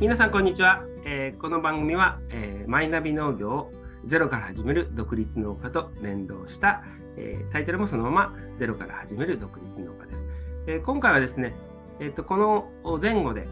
皆さんこんにちは、えーこの番組は、えーマイナビ農業をゼロから始める独立農家と連動した、えータイトルもそのままゼロから始める独立農家です。えー今回はですね、えーとこの前後で、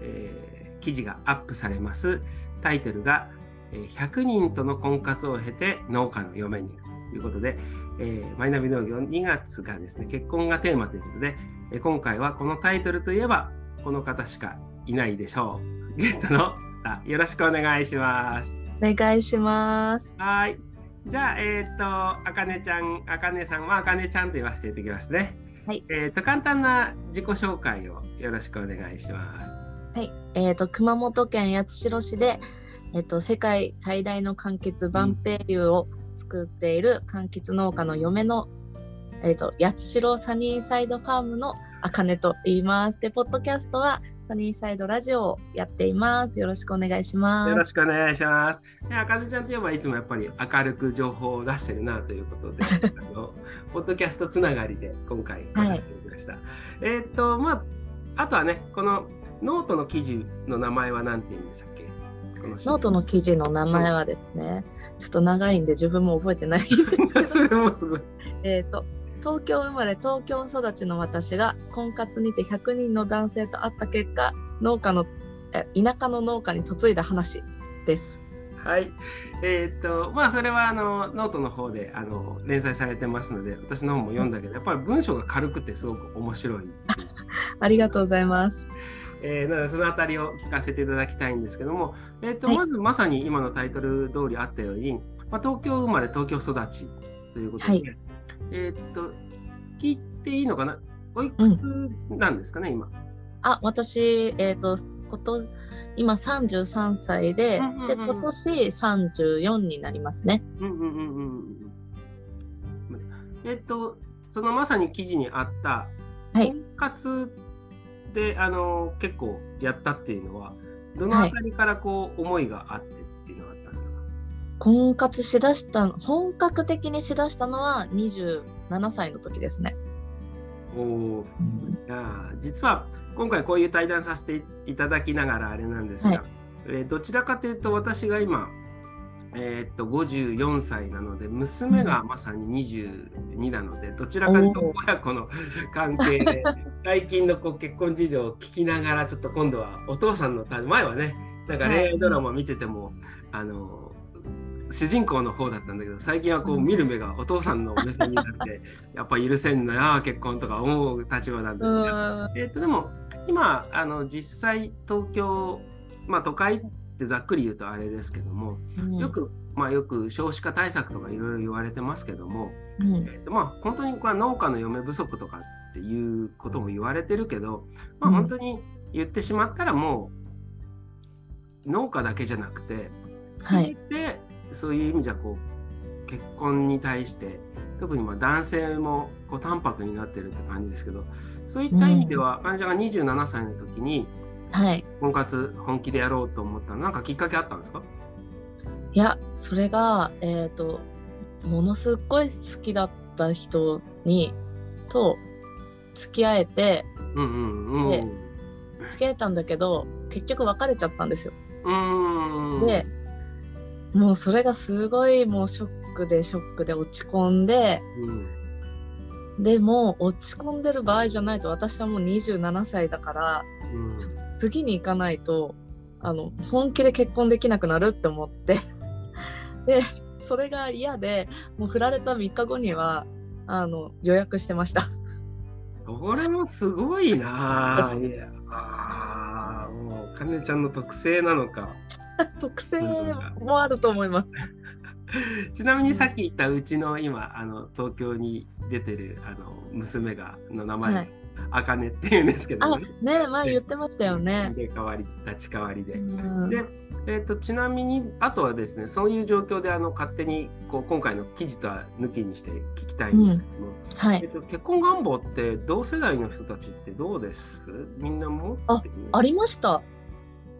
えー記事がアップされますタイトルが、100人との婚活を経て農家の嫁にということで、えーマイナビ農業2月がですね結婚がテーマということで、え今回はこのタイトルといえばこの方しかいないでしょう。ゲストの方よろしくお願いします。お願いします。はい。じゃあ、えっ、と、あかねちゃん、あかねさんはあかねちゃんと言わせていただきますね。はい。えっ、と、簡単な自己紹介をよろしくお願いします。はい、えっ、と熊本県八代市でえっ、と世界最大の柑橘バンペイユを作っている柑橘農家の嫁のえっ、と八代サニーサイドファームのあかねと言います。でポッドキャストはサニーサイドラジオをやっています。よろしくお願いしまよろす。よろしくお願いします。であかねちゃんといえばいつもやっぱり明るく情報を出してるなということで、あのポッドキャストつながりで今回お話してみました。えっ、と、まあ、あとはね、このノートの記事の名前は何て言うんでしたっけ？このノートの記事の名前はですね、ちょっと長いんで自分も覚えてないんですけど それもすごい。えー、と東京生まれ東京育ちの私が婚活にて100人の男性と会った結果農家のえ田舎の農家に嫁いだ話です。はい。えーっと、まあ、それはあのノートの方であの連載されてますので、私の方も読んだけど、やっぱり文章が軽くてすごく面白い。ありがとうございます。えーなので、そのあたりを聞かせていただきたいんですけども、えーっと、はいまずまさに今のタイトル通りあったように、まあ、東京生まれ、東京育ちということで、はいえーっと、聞いていいのかな？おいくつなんですかね、今？あ私、えー、とこと今33歳で,、うんうんうんで今年34になりますね。うんうんうんうんうん。えーっと、そのまさに記事にあった、はい婚活であの結構やったっていうのはどのあたりからこう思いがあって？っていがあったんですか、婚活しだした本格的にしだしたのは27歳の時ですね。おおいやー実は今回こういう対談させていただきながらあれなんですが、はい。えーどちらかというと私が今えーっと54歳なので娘がまさに22なので、どちらかというと親子の関係で最近のこう結婚事情を聞きながらちょっと今度はお父さんのた前はねなんか恋愛ドラマ見てても、あの主人公の方だったんだけど最近はこううん。見る目がお父さんの目線になって やっぱ許せんのや結婚とか思う立場なんですうが、ん。えー、とでも今あの実際東京まあ都会ってざっくり言うとあれですけども、よく、まあ、よく少子化対策とかいろいろ言われてますけども、うん。えーとまあ、本当にこれは農家の嫁不足とかっていうことも言われてるけど、まあ、うん。本当に言ってしまったらもう農家だけじゃなくて、はい。でそういう意味じゃこう結婚に対して特にまあ男性もこう淡白になってるって感じですけどそういった意味では、患者が27歳の時にはい婚活本気でやろうと思ったのなんかきっかけあったんですか？いやそれがえっ、とものすっごい好きだった人にと付き合えてうんうんうん。で付き合えたんだけど結局別れちゃったんですよ。うーん。でもうそれがすごいもうショックでショックで落ち込んでうん、でも落ち込んでる場合じゃないと私はもう27歳だからうん。次に行かないとあの本気で結婚できなくなるって思ってでそれが嫌でもう振られた3日後にはあの予約してました。これもすごいなあ。いやもう、かねちゃんの特性なのか。特性もあると思います。ちなみにさっき言ったうちの今、あの東京に出てるあの娘がの名前、はいあかねっていうんですけどあね。ね前言ってましたよね。で代わり立ち代わりで。うんで、えー、とちなみにあとはですねそういう状況であの勝手にこう今回の記事とは抜きにして聞きたいんですけども、はいえっと、結婚願望って同世代の人たちってどうです？みんな持ってる？ありました。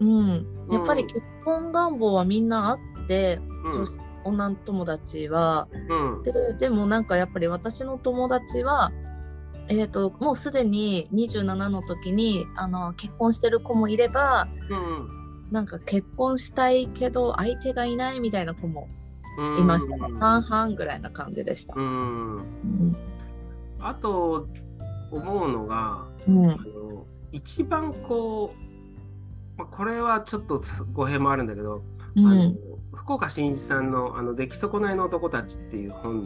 うん、やっぱり結婚願望はみんなあって、女子女友達は。うん。うんででもなんかやっぱり私の友達は、えー、ともうすでに27の時にあの結婚してる子もいればうん。なんか結婚したいけど相手がいないみたいな子もいましたね。半々ぐらいな感じでした。うん。うん。あと思うのが、うん。あの一番こう、まあ、これはちょっと語弊もあるんだけど、うん。福岡伸一さんの「あの出来損ないの男たち」っていう本を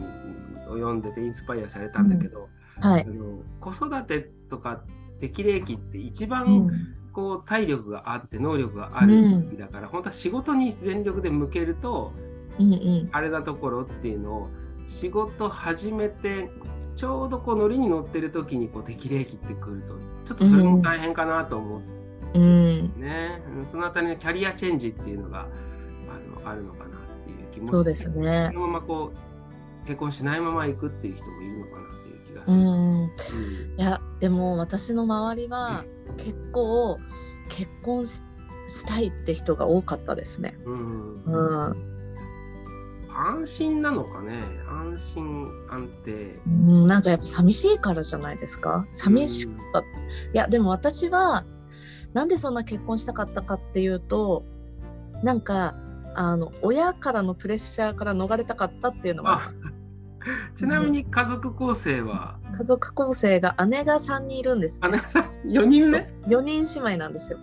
読んでてインスパイアされたんだけど、はい。あ。の子育てとか適齢期って一う番ん。こう体力があって能力がある時だから、本当は仕事に全力で向けるとうんうん。あれなところっていうのを仕事始めてちょうどこうノリに乗ってる時にこう適齢期ってくるとちょっとそれも大変かなと思って。うんね、うんそのあたりのキャリアチェンジっていうのがあのあるのかなっていう気もそうですね。そ。のままこう結婚しないまま行くっていう人もいるのかなっていう気がする。うんうん。いやでも私の周りは結構結婚ししたいって人が多かったですね。うんうん安心なのかね？安心安定。うん、なんかやっぱ寂しいからじゃないですか？寂しかった、いやでも私はなんでそんな結婚したかったかっていうとなんかあの親からのプレッシャーから逃れたかったっていうのがあちなみに家族構成は、家族構成が姉が3人いるんです、あなたさん？4人目？4人姉妹なんですよ。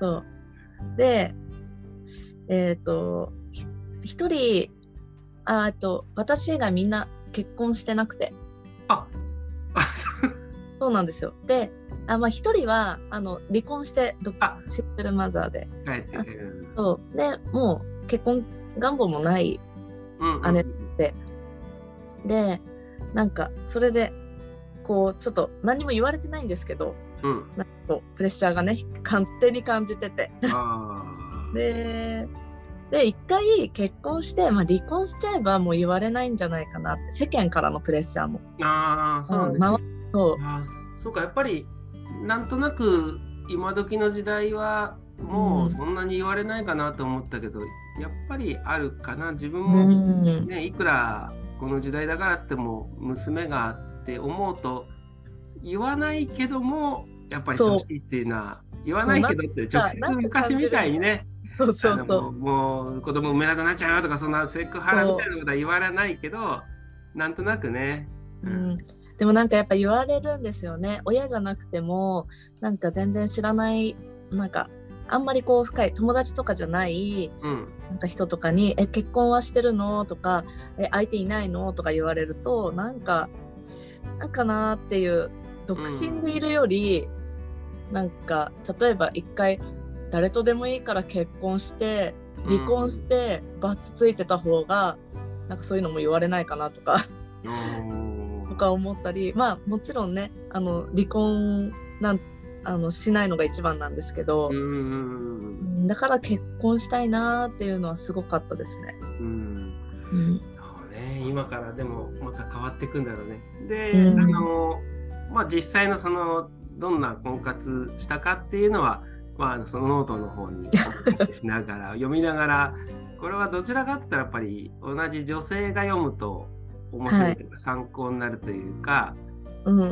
そう。でえっ、とひ一人ああと私以外みんな結婚してなくて。ああそうなんですよ。で、あまあ一人はあの離婚してどあシングルマザーで、帰ってる。そうでもう結婚願望もないうんうん姉で、なんかそれでこうちょっと何も言われてないんですけど、うん。なんかプレッシャーがね勝手に感じてて。で。で一回結婚して、まあ、離婚しちゃえばもう言われないんじゃないかなって世間からのプレッシャーも。ああ、そうそうか、やっぱりなんとなく今時の時代はもうそんなに言われないかなと思ったけど、やっぱりあるかな。自分うもん。ね、いくらこの時代だからっても娘がって思うと言わないけどもやっぱりそう欲しいっていうのは言わないけどって直接昔みたいにねそうそうあのそうもう子供産めなくなっちゃうよとかそんなセクハラみたいなことは言われないけどなんとなくね、うん、でもなんかやっぱ言われるんですよね親じゃなくてもなんか全然知らないなんかあんまりこう深い友達とかじゃないうんなんか人とかに「え結婚はしてるの?」とか「え相手いないの?」とか言われるとなんかなんかなーっていう独身でいるより、なんか例えば一回誰とでもいいから結婚して離婚してバツついてた方がなんかそういうのも言われないかなとか。か思ったりまあもちろんねあの離婚なんあのしないのが一番なんですけどだから結婚したいなーっていうのはすごかったですね。うん。うん。今からでもまた変わっていくんだろうね。で、うん。あのまあ実際のそのどんな婚活したかっていうのは、まあそのノートの方にしながら読みながらこれはどちらかって言ったらやっぱり同じ女性が読むと面白いというか、参考になるというかうんう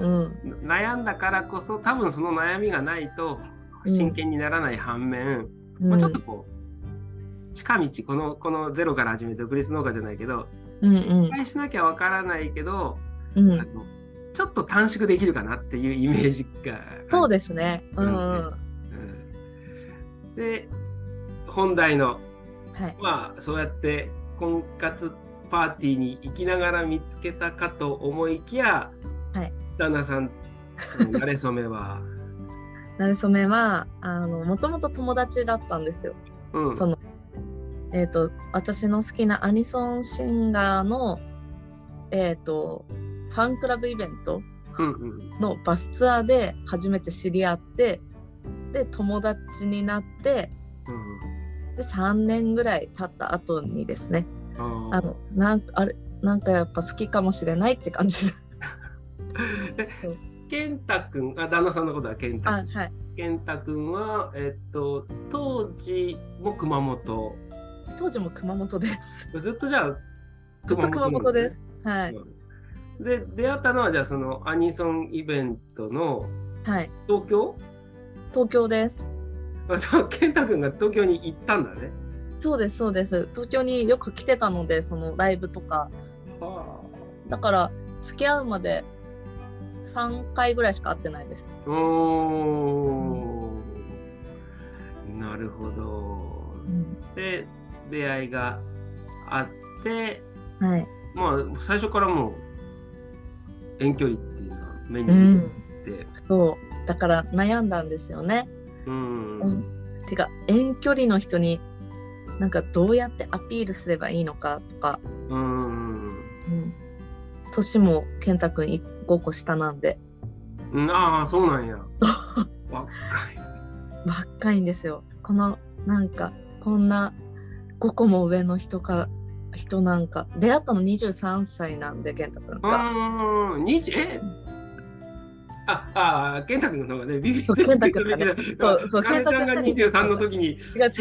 ん。悩んだからこそ多分その悩みがないと真剣にならない反面、うん。まあ、ちょっとこう近道このこのゼロから始めて独立農家じゃないけどうん失敗しなきゃわからないけど、うん。うんあのちょっと短縮できるかなっていうイメージがそうですね。うんうん。うん。で本題のはい。まあそうやって婚活パーティーに行きながら見つけたかと思いきや、はい。旦那さんの 慣れ初めは、なれそめはあのもともと友達だったんですよ。うん、そのえっ、と私の好きなアニソンシンガーのえっ、とファンクラブイベントうんうん。のバスツアーで初めて知り合ってで友達になってで3年ぐらい経った後にですねうんあのなんかあれなんかやっぱ好きかもしれないって感じ。健太くんあ旦那さんのことは健太あはい。健太くんはえっと当時も熊本。当時も熊本です。ずっとじゃあずっと熊本です。ははいで出会ったのはじゃあそのアニソンイベントのはい。東京？東京です。あじゃあ健太君が東京に行ったんだね。そうですそうです。東京によく来てたのでそのライブとか。はだから付き合うまで3回ぐらいしか会ってないです。あ。おー。なるほど。で出会いがあってはい。まあ最初からもう遠距離っていうのは目にうん。見てて、そう。だから悩んだんですよね。うん。うん。てか遠距離の人になんかどうやってアピールすればいいのかとか、うん。うん、年も健太くん5個下なんで。うん。ああそうなんや。若い。若いんですよ。このなんかこんな5個も上の人か人なんか。出会ったの23歳なんで健太くんが。うんえああ健太君の方がねビビそう健太君がねそう健太君23の時に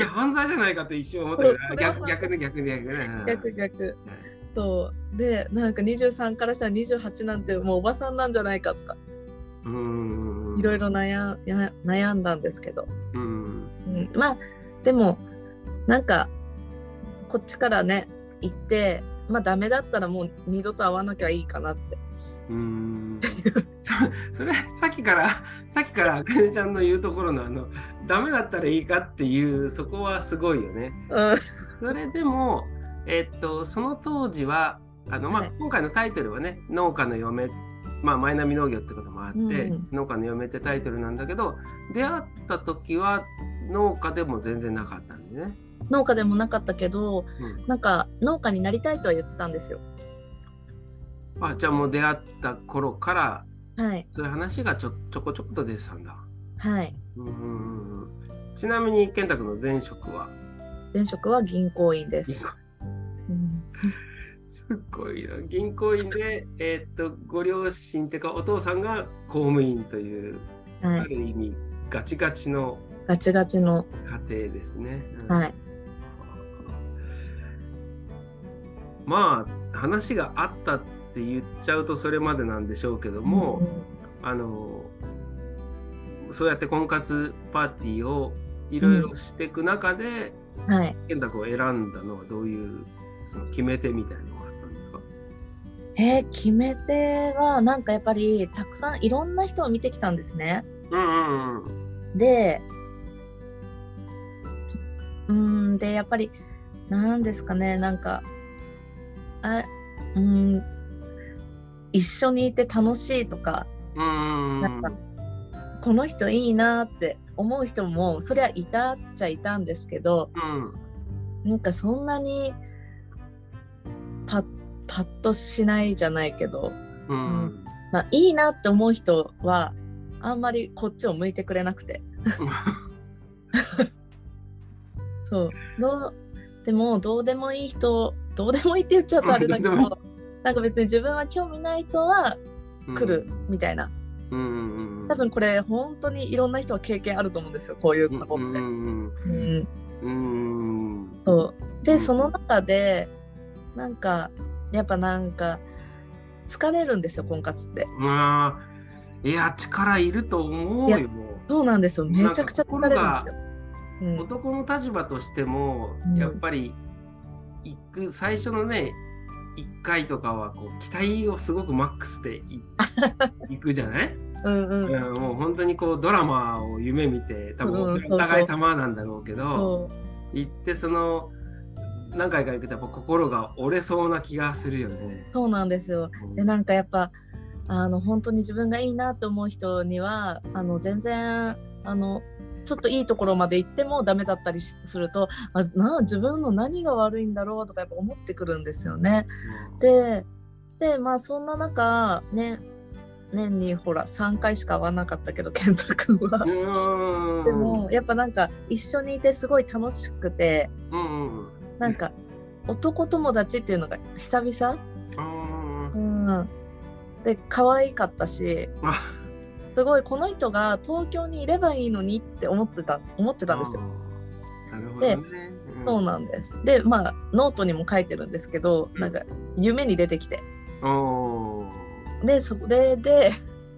犯罪じゃないかって一瞬思ったけど逆逆ね逆ね逆ね。逆逆。そう。でなんか23からしたら28なんてもうおばさんなんじゃないかとか。うん。いろいろ悩悩んだんですけど、うん。うん、まあでもなんかこっちからね行ってまあダメだったらもう二度と会わなきゃいいかなってうん。そそれさっきからさっきからあかねちゃんの言うところのあのダメだったらいいかっていうそこはすごいよね。うん。それでも、えっと、その当時はあの、まあはい。今回のタイトルはね「農家の嫁」まあ、マイナビ農業ってこともあって、うん農家の嫁ってタイトルなんだけど出会った時は農家でも全然なかったんでね。農家でもなかったけどうん。なんか農家になりたいとは言ってたんですよあじゃあもう出会った頃からはい。そういう話がちょちょこちょこと出てたんだ。はい。うんちなみに健太君の前職は？前職は銀行員です、うん。すっごいな。銀行員で、えーっとご両親っていうかお父さんが公務員という、はい、ある意味ガチガチのガチガチの。家庭ですね。うん。はい。まあ話があったって言っちゃうとそれまでなんでしょうけども、あのそうやって婚活パーティーをいろいろしていく中で、うんはい。健太君を選んだのはどういうその決め手みたいなのがあったんですか？えー決め手はなんかやっぱりたくさんいろんな人を見てきたんですね。うんうんうん。でうーんでやっぱりなんですかねなんかあうーん一緒にいて楽しいとかうん。なんかこの人いいなって思う人もそりゃいたっちゃいたんですけどうん。なんかそんなにパッパッとしないじゃないけど、うん。まあ、いいなって思う人はあんまりこっちを向いてくれなくて。そう。どうでもどうでもいい人どうでもいいって言っちゃうとあれだけどなんか別に自分は興味ない人は来るみたいな、うん多分これ本当にいろんな人は経験あると思うんですよこういうことって。そう。でその中でなんかやっぱなんか疲れるんですよ婚活って。まあいや力いると思うよ。そうなんですよ。めちゃくちゃ疲れるんですよ、うん、男の立場としても、うん。やっぱり行く最初のね1回とかはこう期待をすごくマックスでい 行くじゃない、うんうん。うん、もう本当にこうドラマを夢見て多分お互い様なんだろうけど、そう行ってその何回か行くとやっぱ心が折れそうな気がするよね。そうなんですよ。でなんかやっぱあの本当に自分がいいなと思う人にはあの全然あのちょっといいところまで行ってもダメだったりしするとあな自分の何が悪いんだろうとかやっぱ思ってくるんですよね。ででまあそんな中ね年にほら3回しか会わなかったけど健太君は。うん。でもやっぱなんか一緒にいてすごい楽しくてうんうんなんか男友達っていうのが久々？うんうんで可愛かったしあ すごいこの人が東京にいればいいのにって思ってた思ってたんですよ。なるほどね。そうなんです。でまあノートにも書いてるんですけどうんなんか夢に出てきてでそれで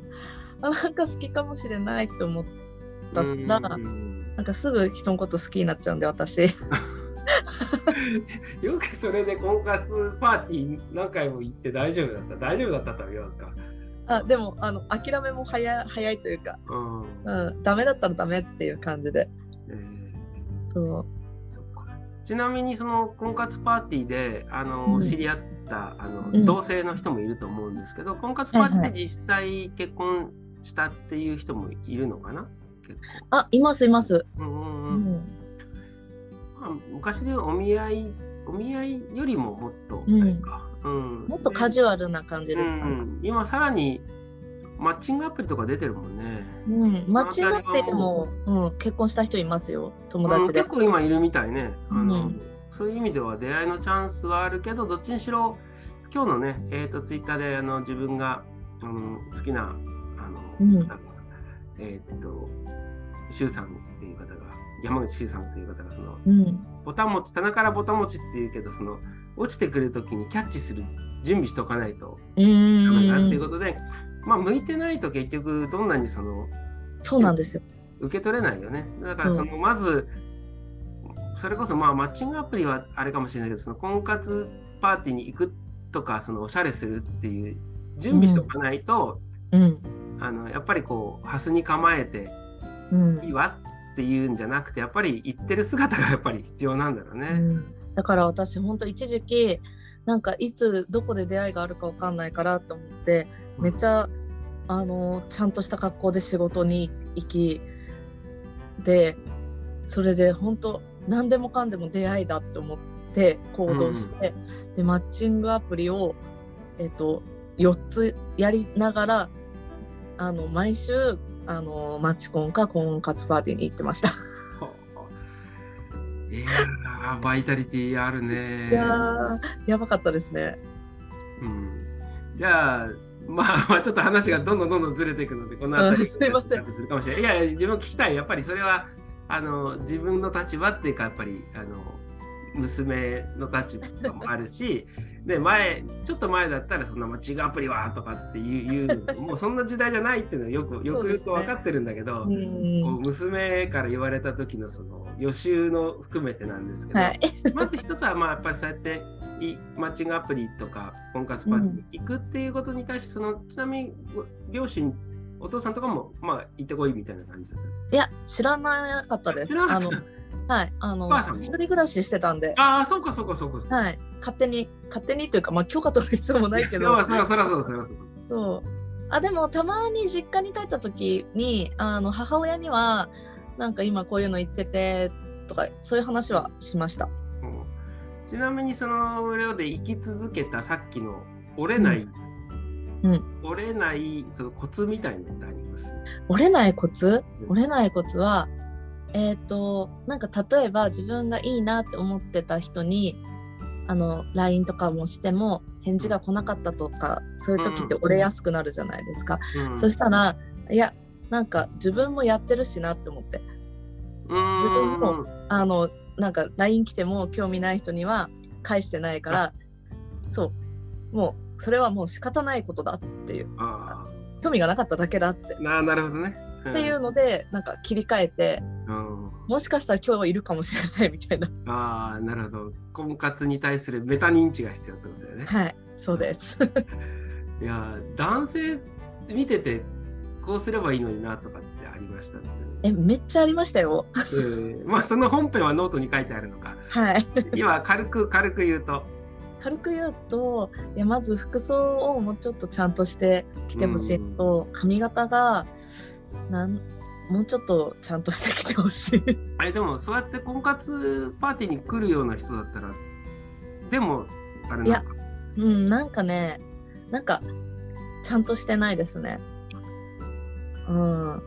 あなんか好きかもしれないって思ったらうんなんかすぐ人のこと好きになっちゃうんで私 よくそれで婚活パーティー何回も行って大丈夫だった？大丈夫だった？とは言わんか。あでもあの諦めも早い早いというか、うん。うん、ダメだったらダメっていう感じで。えーそう。ちなみにその婚活パーティーであの、うん。知り合ったあの、うん。同性の人もいると思うんですけど婚活パーティはいーで実際結婚したっていう人もいるのかな？結あいますいます、構。うんうん。まあ、昔でお見合いお見合いよりももっとうんうん。もっとカジュアルな感じですかね、うんうん。今さらにマッチングアプリとか出てるもんね。うん。マッチングアプリでも、うん、結婚した人いますよ。友達でうん、結構今いるみたいね。あのうん。そういう意味では出会いのチャンスはあるけど、どっちにしろ、今日のね、えー、とツイッターであの自分があの好きな、あの、うん。えっ、と、周さんっていう方が、山口周さんという方が、その、うん。ボタン持ち、棚からボタン持ちっていうけど、その、落ちてくるときにキャッチする準備しておかないと。うダメだっていうことで、まあ、向いてないと結局、どんなにその、そうなんですよ。受け取れないよね。だからその、まずそれこそまあマッチングアプリはあれかもしれないけどその婚活パーティーに行くとかそのおしゃれするっていう準備しておかないと、うん。あのやっぱりこうハスに構えてうん。いいわっていうんじゃなくてやっぱり行ってる姿がやっぱり必要なんだろうね。うんだから私本当一時期なんかいつどこで出会いがあるかわかんないからと思ってめっちゃあのちゃんとした格好で仕事に行きでそれで本当何でもかんでも出会いだって思って行動して、でマッチングアプリを、えっと4つやりながらあの毎週あのマッチコンか婚活パーティーに行ってました。ーバイタリティあるね。いやーやばかったですね。うん、じゃあ、まあ、まあちょっと話がどんどんどんどんずれていくので、この辺りあすいませんするかもしれない。いやいや、自分聞きたい。やっぱりそれは、あの、自分の立場っていうか、やっぱり、あの、娘の立場もあるし、で、前、ちょっと前だったら、そんな、まあ、違うアプリはとかっていう、言うもう そんな時代じゃないっていうのはよく、よくよく分かってるんだけど、うこうん娘から言われた時のその予習の含めてなんですけど、はい。まず一つはまあやっぱりそうやっていマッチングアプリとか婚活パーティーに行くっていうことに対して、そのちなみにご両親お父さんとかもまあ行ってこいみたいな感じだったんですいや知らなかったです。はいあの一人暮らししてたんで、ああそうかそうかそうかそうか。はい。勝手に勝手にというかまあ許可取る必要もないけいど、やそらそらそうそうそう。あでもたまに実家に帰った時にあの母親にはなんか今こういうの言っててとかそういう話はしました。うん。ちなみにその上で生き続けたさっきの折れない、うん。折れないそのコツみたいなのってあります？折れないコツ？うん。折れないコツはえっ、となんか例えば自分がいいなって思ってた人にあの LINE とかもしても返事が来なかったとかそういう時って折れやすくなるじゃないですか、うん。そしたらいやなんか自分もやってるしなって思って。うん自分もあのなんか LINE 来ても興味ない人には返してないからそう。もうそれはもう仕方ないことだっていう。あ興味がなかっただけだって、あななるほどね。ん。っていうのでなんか切り替えてうんもしかしたら今日はいるかもしれないみたいなああ、なるほど。婚活に対するメタ認知が必要ってことだよね。はいそうです いやー、男性見てて、こうすればいいのになとかってありました？ね。えめっちゃありましたようんまあ、その本編はノートに書いてあるのか。はい今、軽く、軽く言うと。軽く言うといやまず服装をもうちょっとちゃんとしてきてほしいのと髪型がなんもうちょっとちゃんとしてきてほしい。あれ、でも、そうやって婚活パーティーに来るような人だったら、でも、あれなんか、うんなんかねなんかちゃんとしてないですね。うん。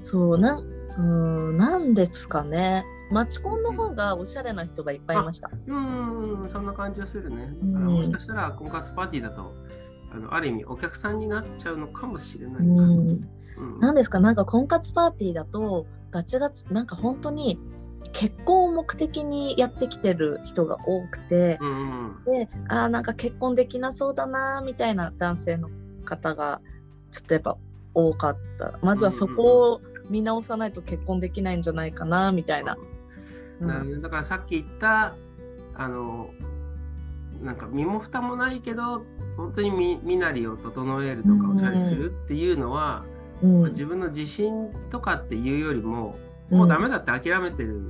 そうなんうんなんですかね。マチコンの方がおしゃれな人がいっぱいいました。うん、そんな感じはするね。うん。もしかしたら婚活パーティーだと、あのある意味お客さんになっちゃうのかもしれないな。うんうん。なんですか？なんか婚活パーティーだとガチガチなんか本当に結婚を目的にやってきてる人が多くて、であーなんか結婚できなそうだなみたいな男性の方がちょっとやっぱ多かった。まずはそこを見直さないと結婚できないんじゃないかなみたいな。うん。なだからさっき言ったあのなんか身も蓋もないけど本当に身身なりを整えるとかおしゃれするっていうのは、うん。自分の自信とかっていうよりも、もうダメだって諦めてる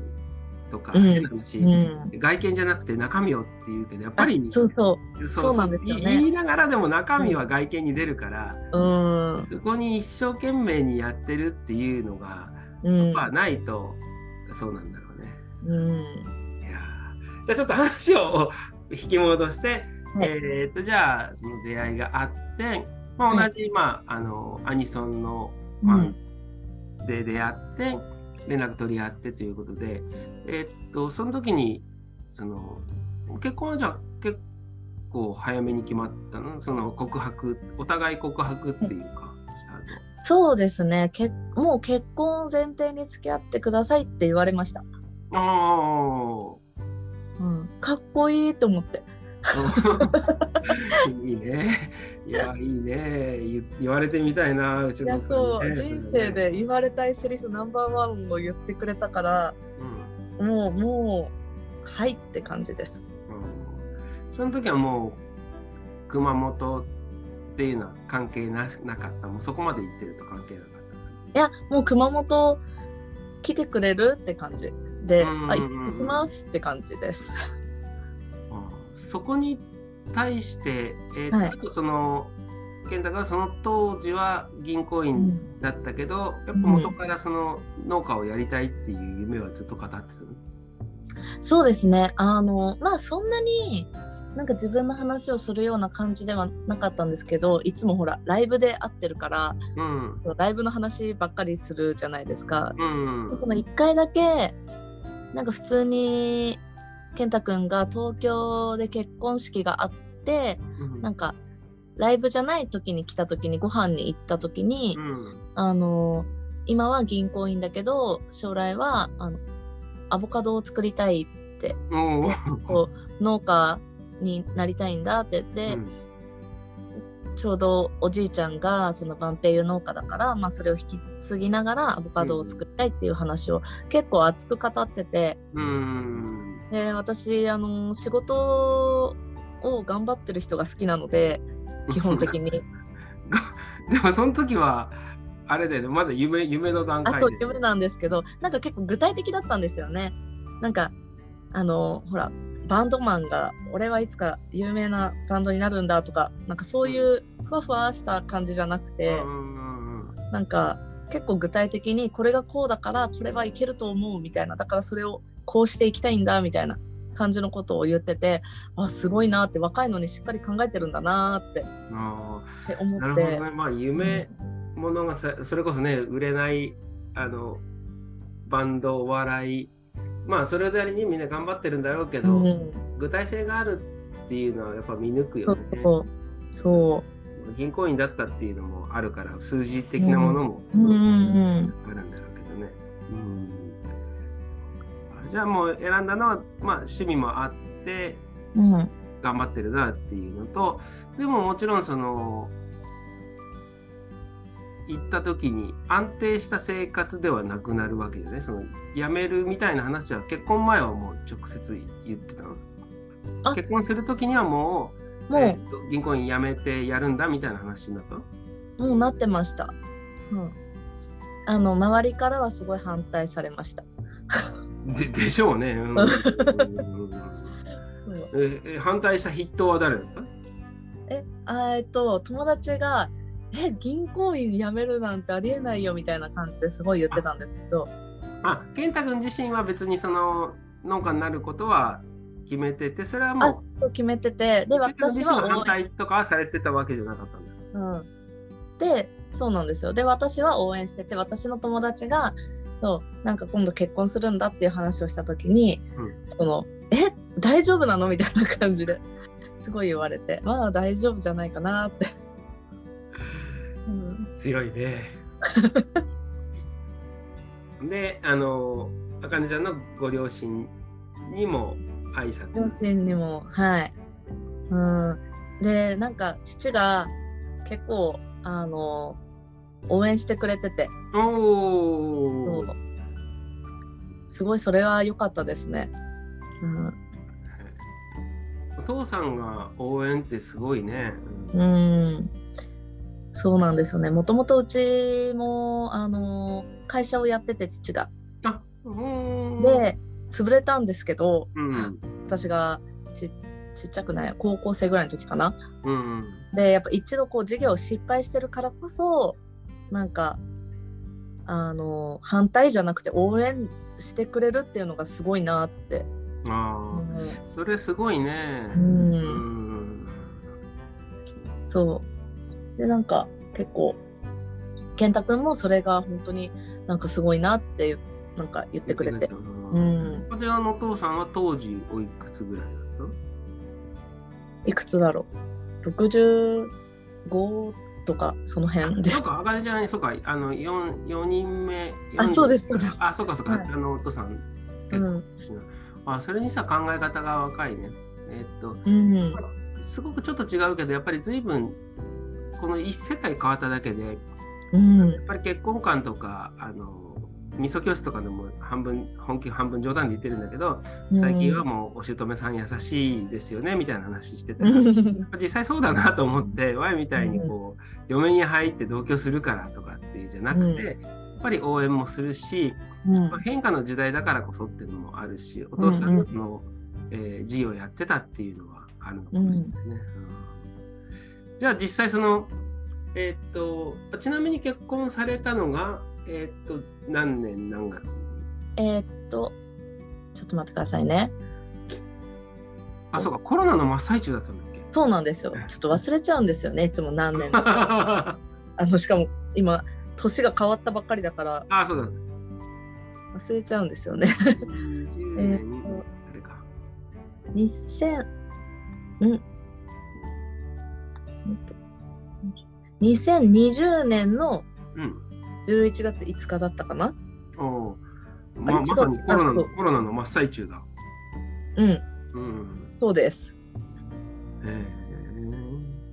とか、うん。変な話、うん。外見じゃなくて中身をっていうけどやっぱありそう。そうそうなんですよね。言いながらでも中身は外見に出るから、うん。そこに一生懸命にやってるっていうのが、うん。まあないとそうなんだろうね。うん。いやー。じゃあちょっと話を引き戻して、はい。えー、とじゃあその出会いがあって、まあ、は同じ、まあ、あのアニソンのファうんンで出会って、連絡取り合ってということで、えー、とその時にその結婚はじゃあ結構早めに決まったの？その告白お互い告白っていうか、そうですね。けもう結婚を前提に付き合ってくださいって言われました、あうん、かっこいいと思って。あ いいね。いや、いいね。言言われてみたいな、うちいのやそう人生。で言われたいセリフナンバーワンを言ってくれたからそれねもうもうはいって感じですうんうんその時はもう、熊本っていうのは関係ななかった？もうそこまで行ってると関係なかっいやもう熊本来てくれるって感じで、うんうんうんあ行きますって感じですた。うんそこに対して、えーはいその、健太がその当時は銀行員うんだったけど、やっぱ元からその農家をやりたいっていう夢はずっと語ってたの？そうですねあのまあそんなになんか自分の話をするような感じではなかったんですけどいつもほらライブで会ってるからうん。ライブの話ばっかりするじゃないですか。うん。その1回だけなんか普通に健太くんが東京で結婚式があってうんなんかライブじゃない時に来た時にご飯に行った時に、うん。あの今は銀行員だけど将来はあのアボカドを作りたいうん。こう農家になりたいんだって言って、ちょうどおじいちゃんがその万平油農家だから、まあ、それを引き継ぎながらアボカドを作りたいっていう話を結構熱く語ってて、うん。で私あの仕事を頑張ってる人が好きなので基本的に。でもその時はあれだよね。まだ夢夢の段階で。あそう夢なんですけどなんか結構具体的だったんですよね。なんかあのほらバンドマンが俺はいつか有名なバンドになるんだとかなんかそういうふわふわした感じじゃなくて、なんか結構具体的にこれがこうだからこれはいけると思うみたいなだからそれをこうしていきたいんだみたいな感じのことを言っててあすごいなって若いのにしっかり考えてるんだなってあって思って。るほどね。まあ夢ものがさそれこそね売れないあのバンドお笑いまあそれなりにみんな頑張ってるんだろうけど、うん、具体性があるっていうのはやっぱ見抜くよね。そうそ銀行員だったっていうのもあるから数字的なものもううんうんうん。あるんだろうけどね。うん。あじゃあもう選んだのは、まあ、趣味もあってうん。頑張ってるなっていうのとでももちろんその行った時に安定した生活ではなくなるわけでねその辞めるみたいな話は結婚前はもう直接言ってたの？あ。結婚する時にはもうもう、えーと銀行員辞めてやるんだみたいな話になったの？もうなってました。うん。あの周りからはすごい反対されました。ででしょうね。うん。ええ反対した筆頭は誰だった？え、あえっと友達がえ銀行員辞めるなんてありえないよみたいな感じですごい言ってたんですけど、あ健太君自身は別にその農家になることは決めててそれはあもうそう決めてて。で私は応反対とかはされてたわけじゃなかったんだ。援、うん、でそうなんですよ。で私は応援してて私の友達がそうなんか今度結婚するんだっていう話をした時に、うん。そのえ大丈夫なの？みたいな感じですごい言われてまあ大丈夫じゃないかなって。うん強いね。であのあかねちゃんのご両親にも挨両拶。親にもはい。うん。でなんか父が結構あの応援してくれてて。おすごいそれは良かったですね。うん。お父さんが応援ってすごいね。うん。うんそうなんですよね。もともとうちもあの会社をやってて父が。で潰れたんですけどうん私がちちっちゃくない高校生ぐらいの時かな。うんでやっぱ一度こう授業を失敗してるからこそなんかあの反対じゃなくて応援してくれるっていうのがすごいなって。あうんあそれすごいね。うんうんそう。で、なんか結構、健太くんもそれが本当になんかすごいなっていうなんか言ってくれて。こちらのお父さんは当時おいくつぐらいだっいくつだろう ?65 とかその辺でた。そうか、あかねちゃんに、そうか、あの、4, 四人目。あそうですそうですあ、そうか、そうか、はいあの、お父さん。うん。あ、それにさ、考え方が若いね。えーっと、うん。すごくちょっと違うけど、やっぱり随分、この一世界変わっただけで、うん。やっぱり結婚観とか、あの、味噌教室とかでも半分、本気半分冗談で言ってるんだけど、最近はもうお姑さん優しいですよね、みたいな話してて、うん。実際そうだなと思って、ワイみたいにこう、嫁に入って同居するからとかっていうじゃなくて、うん。やっぱり応援もするし、うん。まあ変化の時代だからこそっていうのもあるし、お父さんのその、えー事業をやってたっていうのはあるのかもしれないね。うんじゃあ実際その、えーっと、ちなみに結婚されたのが、えーっと、何年何月？にえーっと、ちょっと待ってくださいね。あ、そうか、コロナの真っ最中だったんだっけ？そうなんですよ。ちょっと忘れちゃうんですよね、いつも何年。あ、あの、しかも今、年が変わったばっかりだからそうだ。忘れちゃうんですよね。20え年に ーっと、あれか。2000、ん2020年のうん。11月5日だったかな？おうまあ、あれ違うまさにコロナのコロナの真っ最中だ。うん、うん。そうです。えー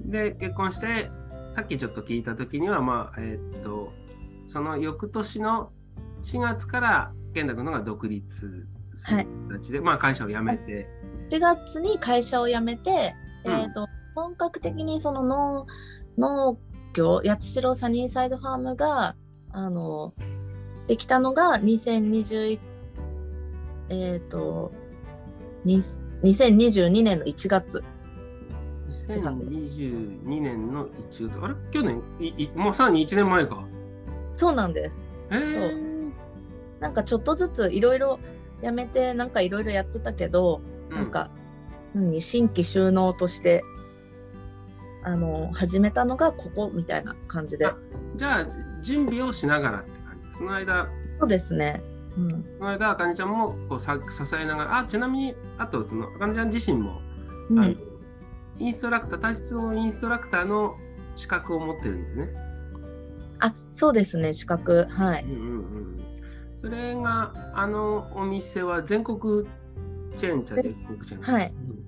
で、結婚して、さっきちょっと聞いたときには、まあ、えーっと、その翌年の4月から健太君のが独立するはい形で、まあ、会社を辞めて、4月に会社を辞めて、うんえー、と本格的にその農農業八代サニーサイドファームがあのできたのが2021えっ、とに2022年の1月。2022年の1月、あれ？去年？いいもうさらに1年前か。そうなんです。へー。なんかちょっとずついろいろ辞めてなんかいろいろやってたけど、うなんか何新規収納としてあの始めたのがここみたいな感じであじゃあ、準備をしながらって感じ。その間、そうですね。うんその間、あかねちゃんもこうさ支えながら、あ、ちなみに、あと、その、あかねちゃん自身も、うんインストラクター、体質のインストラクターの資格を持ってるんですね。あ、そうですね、資格。はい。うんうんうん。それが、あのお店は全国チェーンじゃ全国チェーン。はい。うん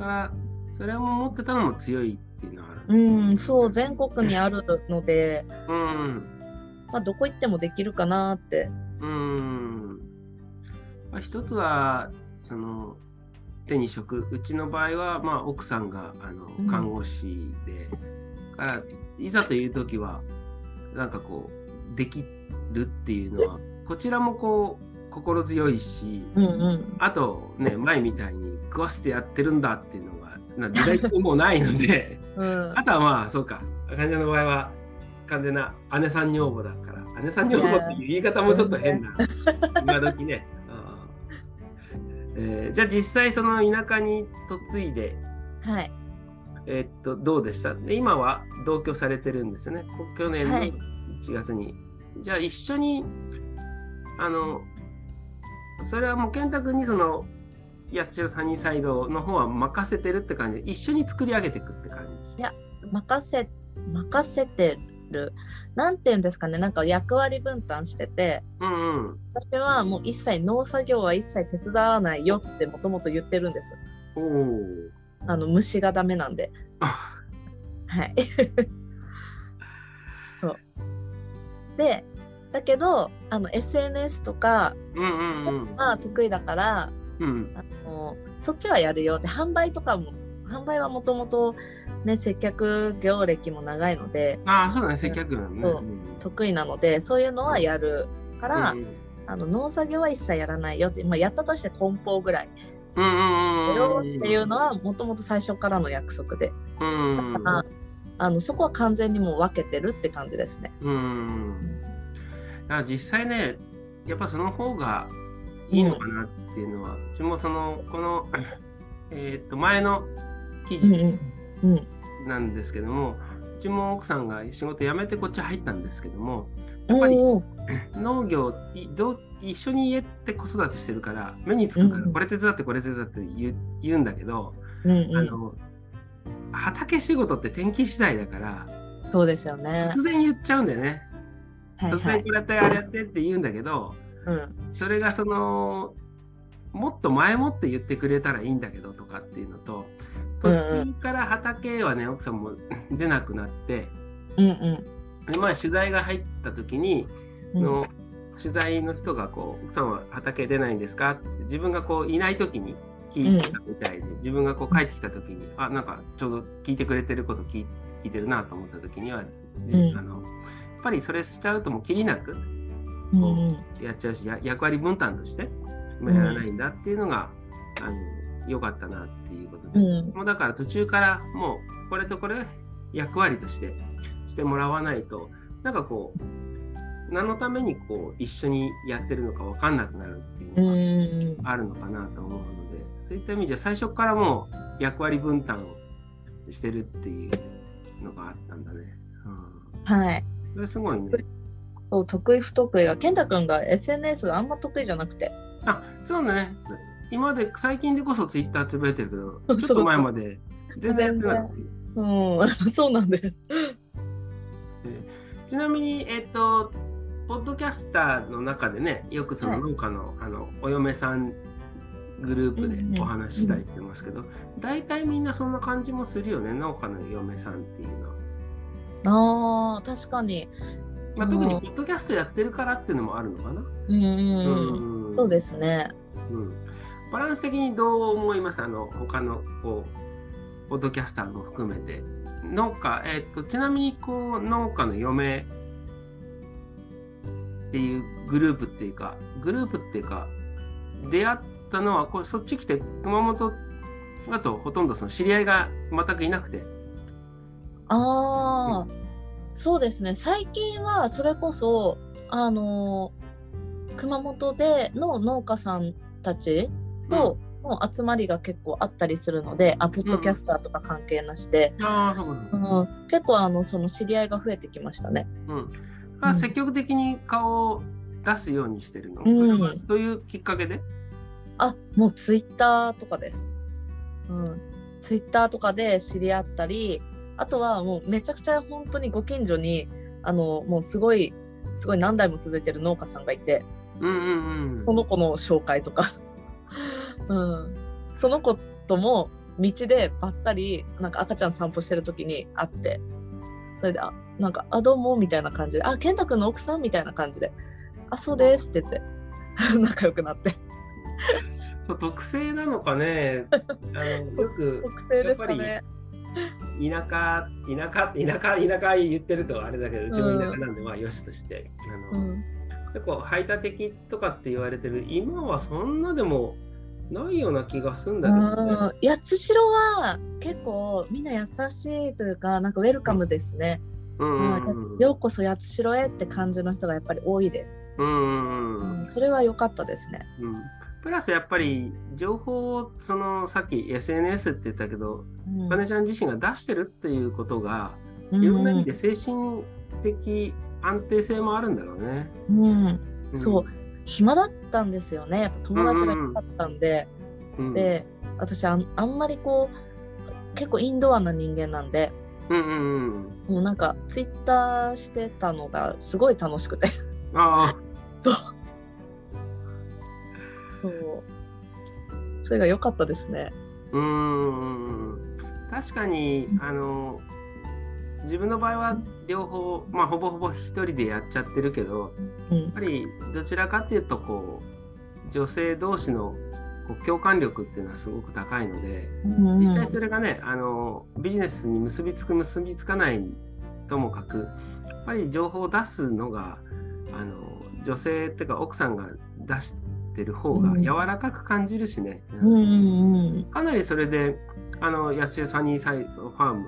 から、それも持ってたのも強いっていうのはあうる。ん、そう、全国にあるので、うん。まあ、どこ行ってもできるかなって。うん。まあ、一つは、その、手に職、うちの場合は、まあ、奥さんがあうんの看護師で、からいざという時は、なんかこう、できるっていうのは、こちらもこう、心強いし、うんうん。あとね、前みたいに食わせてやってるんだっていうのが、な時代的にもうないので、うんあとはまあ、そうか、患者の場合は完全な姉さん女房だから、姉さん女房っていう言い方もちょっと変な、今時ね。えーじゃあ実際その田舎に嫁いで、はい。えーっと、どうでした？で今は同居されてるんですよね。こ去年のはい1月に。じゃあ一緒に、あの、それはもう健太君にその、八代サニーサイドの方は任せてるって感じで、一緒に作り上げていくって感じ。任せ、任せてる。なんていうんですかね、なんか役割分担してて、うんうん。私はもう一切農作業は一切手伝わないよってもともと言ってるんですよ。おお。あの虫がダメなんで。あはい。でだけどあの SNS とかうんうんうん。うん。あのそっちはやるよで販売とかも販売はもともとね接客業歴も長いのでああ、そうだね、接客なのね。そう得意なのでそういうのはやるから、うんあの農作業は一切やらないよって、まあ、やったとして梱包ぐらいだようん。っていうのはもともと最初からの約束で、うんうんうん。ああのそこは完全にもう分けてるって感じですね。うん。だから実際ね、やっぱその方がいいのかなっていうのは、うちもその、この、えっと、前の記うん事うんうんなんですけども、うちも奥さんが仕事辞めてこっち入ったんですけども、やっぱり 農業いどう一緒に家って子育てしてるから目につくからうんこれ手伝ってこれ手伝って言う言うんだけど、うんうんあの畑仕事って天気次第だからそうですよね。突然言っちゃうんだよね。突はいはい。然これやってあれやってって言うんだけどうん。それがそのもっと前もって言ってくれたらいいんだけどとかっていうのとうん途うん中から畑はね奥さんも出なくなってうんうん。でまあ取材が入った時にうん。の取材の人がこう「奥さんは畑出ないんですか?」って自分がこういない時に聞いてたみたいで、自分がこう帰ってきた時にあなんかちょうど聞いてくれてること聞いてるなと思った時には、でうん。あのやっぱりそれしちゃうともうきりなくうんうんやっちゃうしや役割分担として今やらないんだっていうのが、あの良かったなっていうことで、うんもうだから途中からもうこれとこれ役割としてしてもらわないとなんかこう何のためにこう一緒にやってるのか分かんなくなるっていううのんがあるのかなと思うので、そういった意味じゃ最初からもう役割分担をしてるっていうのがあったんだね。うん、はい。それすごいね。そう得意不得意が健太くんが SNS があんま得意じゃなくて。あそうだね。す今まで最近でこそツイッターつぶやいてるけど、ちょっと前まで全然やってなかった。うん そうなんです。ちなみに、えっと、ポッドキャスターの中でね、よくその農家の,、あのお嫁さんグループでお話ししたりしてますけど、大体みんなそんな感じもするよね、農家の嫁さんっていうのは。ああ確かに。まあ、うん特にポッドキャストやってるからっていうのもあるのかな。うんそうですね。うん。バランス的にどう思います？あの他のこうポッドキャスターも含めて。農家、えっとちなみにこう農家の嫁っていうグループっていうかグループっていうか出会ったのはこうそっち来て熊本だとほとんどその知り合いが全くいなくて。ああ、そうですね。最近はそれこそあのー熊本での農家さんたちとの集まりが結構あったりするので、あポッドキャスターとか関係なしで、ああそうん、結構あのその知り合いが増えてきましたね。うん。あ積極的に顔を出すようにしてるの、うん。それはどういうきっかけで？あもうツイッターとかです。うん、ツイッターとかで知り合ったりあとはもうめちゃくちゃ本当にご近所にあのもうすごいすごい何代も続いてる農家さんがいてうんうんうんその子の紹介とか、うん、その子とも道でばったりなんか赤ちゃん散歩してる時に会ってそれであなんか「あどうも」みたいな感じで「あ健太君の奥さん?」みたいな感じで「あそうです」って言って 仲良くなって そう特性なのかねあのよく特性ですかね。田舎田舎田舎田舎言ってるとあれだけどうちも田舎なんでまあよしとしてあの、うん。結構排他的とかって言われてる今はそんなでもないような気がするんだけどね。うん。八代は結構みんな優しいというかなんかウェルカムですね、うんようこそ八代へって感じの人がやっぱり多いです、うんうんうん。うん、それは良かったですね。うん。プラスやっぱり情報をそのさっき SNS って言ったけど、うんかねちゃん自身が出してるっていうことがうん。いろんな意味で精神的安定性もあるんだろうね。うん。ん。そう。暇だったんですよね。やっぱ友達がいなかったんで、うんで私あんあんまりこう結構インドアな人間なんで。うんうんうん。もうなんかツイッターしてたのがすごい楽しくて。ああ、そう。そう。それが良かったですね。うーん。確かに、あの、自分の場合は両方、まあ、ほぼほぼ一人でやっちゃってるけどうん。やっぱりどちらかっていうとこう女性同士のこう共感力っていうのはすごく高いのでうん。実際それがねあのビジネスに結びつく結びつかないともかくやっぱり情報を出すのがあの女性っていうか奥さんが出してる方がうん。柔らかく感じるしね、うんうんかなりそれであの八代サニーサイドファーム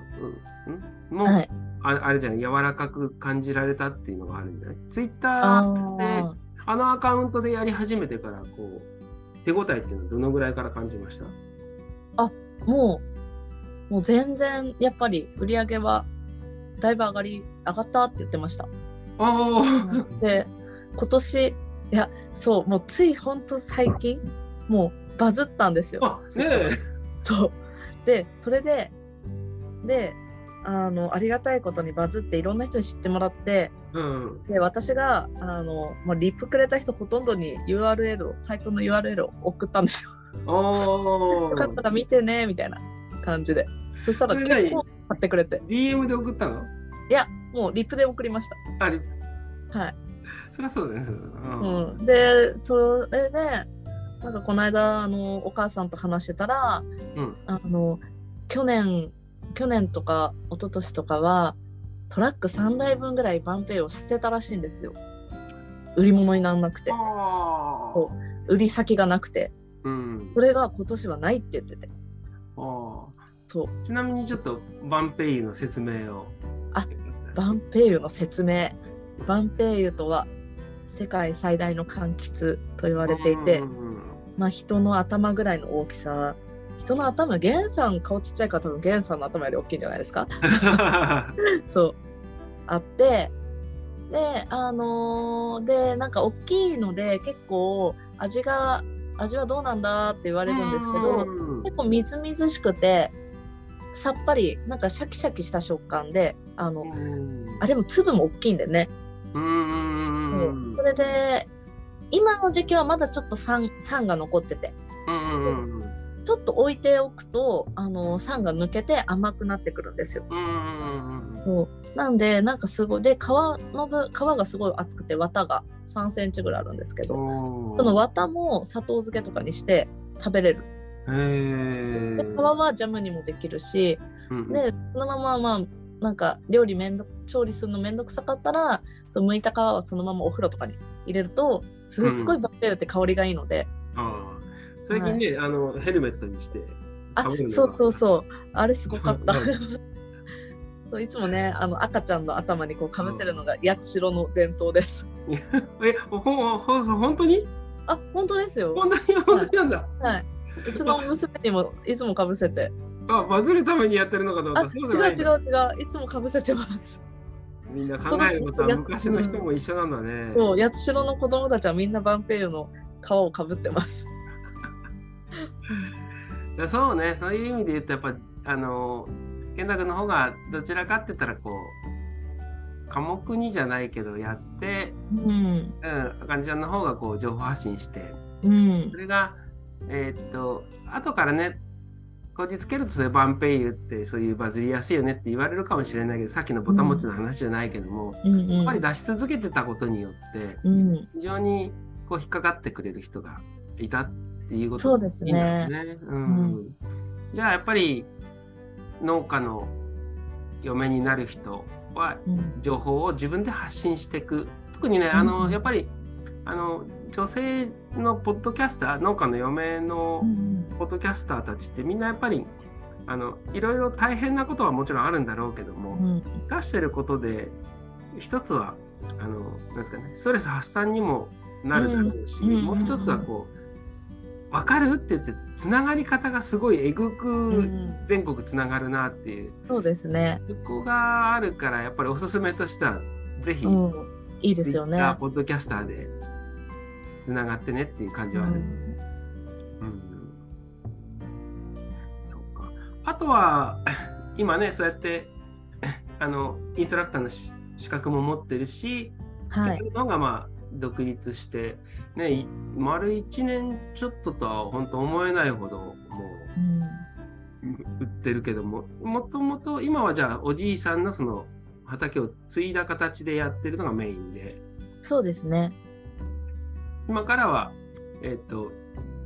うんも、はい。ああれじゃない柔らかく感じられたっていうのがあるんじゃない？ツイッタあー。でーあのアカウントでやり始めてからこう手応えっていうのはどのぐらいから感じました？もうもう全然やっぱり売り上げはだいぶ上がり上がったって言ってました。ああ、で今年いやそうもうついほんと最近もうバズったんですよ。あねえ。そうでそれでであのありがたいことにバズっていろんな人に知ってもらってうん。で私があの、まあ、リップくれた人ほとんどに URL をサイトの URL を送ったんですよ。およかったら見てねみたいな感じで。そしたら結構買ってくれて。DM で送ったの？いやもうリップで送りましあれた。はい。そりゃそうだね。うん。うん、でそれでなんかこの間あのお母さんと話してたらうん。あの去年去年とか一昨年とかはトラック3台分ぐらいバンペイを捨てたらしいんですよ。売り物にならなくて。売り先がなくて。ーうん。それが今年はないって言ってて。そう。ちなみにちょっとバンペイユの説明を。あバンペイユの説明。バンペイユとは世界最大の柑橘と言われていて、うんうんまあ、人の頭ぐらいの大きさ。人の頭源さん顔ちっちゃいから多分源さんの頭より大きいんじゃないですか？そう。あってであのーでなんか大きいので結構味が味はどうなんだって言われるんですけどうん。結構みずみずしくてさっぱりなんかシャキシャキした食感であのあれも粒も大きいんでね、うんそれで今の時期はまだちょっと酸酸が残ってて。うんうんうんちょっと置いておくとあの酸が抜けて甘くなってくるんですよ。うんうんそう。なんでなんかすごいで皮の部皮がすごい厚くて綿が3センチぐらいあるんですけどその綿も砂糖漬けとかにして食べれる。へで皮ーはジャムにもできるしうんでそのまままあなんか料理めんど調理するのめんどくさかったらその剥いた皮はそのままお風呂とかに入れるとすっごいバッテリーって香りがいいので、あー。最近ね、あのヘルメットにしてあそうそうそう。あれすごかった。うん。そういつもねあの赤ちゃんの頭にこうかぶせるのが八代の伝統です。えほほほ本当に？あ本当ですよ。本当に？本当になんだ、はい。うちの娘にもいつもかぶせて。あバズるためにやってるのかと思あった違う違う違う。いつもかぶせてますみんな考えることは昔の人も一緒なんだね。そう八代の子供たちはみんなバンペイユの皮をかぶってます そうね、そういう意味で言うと、やっぱ、あの、健太君の方がどちらかって言ったら、こう、科目にじゃないけど、やって、うんうん、あかねちゃんの方がこう情報発信して、うんそれが、えーっと、後からね、こじつけると、それバンペイユって、そういうバズりやすいよねって言われるかもしれないけど、さっきのボタン持ちの話じゃないけども、うんやっぱり出し続けてたことによって、うん非常にこう引っかかってくれる人がいたっていうことそうですね。いいんだよね。うん。うじゃあやっぱり農家の嫁になる人はうん。情報を自分で発信していく。特にねあの、うん。やっぱりあの女性のポッドキャスター農家の嫁のうん。ポッドキャスターたちってみんなやっぱりあのいろいろ大変なことはもちろんあるんだろうけども、うん。出してることで一つはあのなんですかねストレス発散にもなるだろうし、うん。もう一つはこう分かるって言ってつながり方がすごいえぐうくん。全国つながるなっていう、そうですね、そこがあるからやっぱりおすすめとしてはぜひ、うん、いいですよね。ポッドキャスターでつながってねっていう感じはある。うんうんそうか。あとは、今ね、そうやって、あの、インストラクターのし資格も持ってるし、はいそういうのがまあ、独立して、ね、い丸1年ちょっととは本当思えないほど、もうんう、売っってるけども、もともと今はじゃあおじいさんのその畑を継いだ形でやってるのがメインで、そうですね。今からは、えっ、と、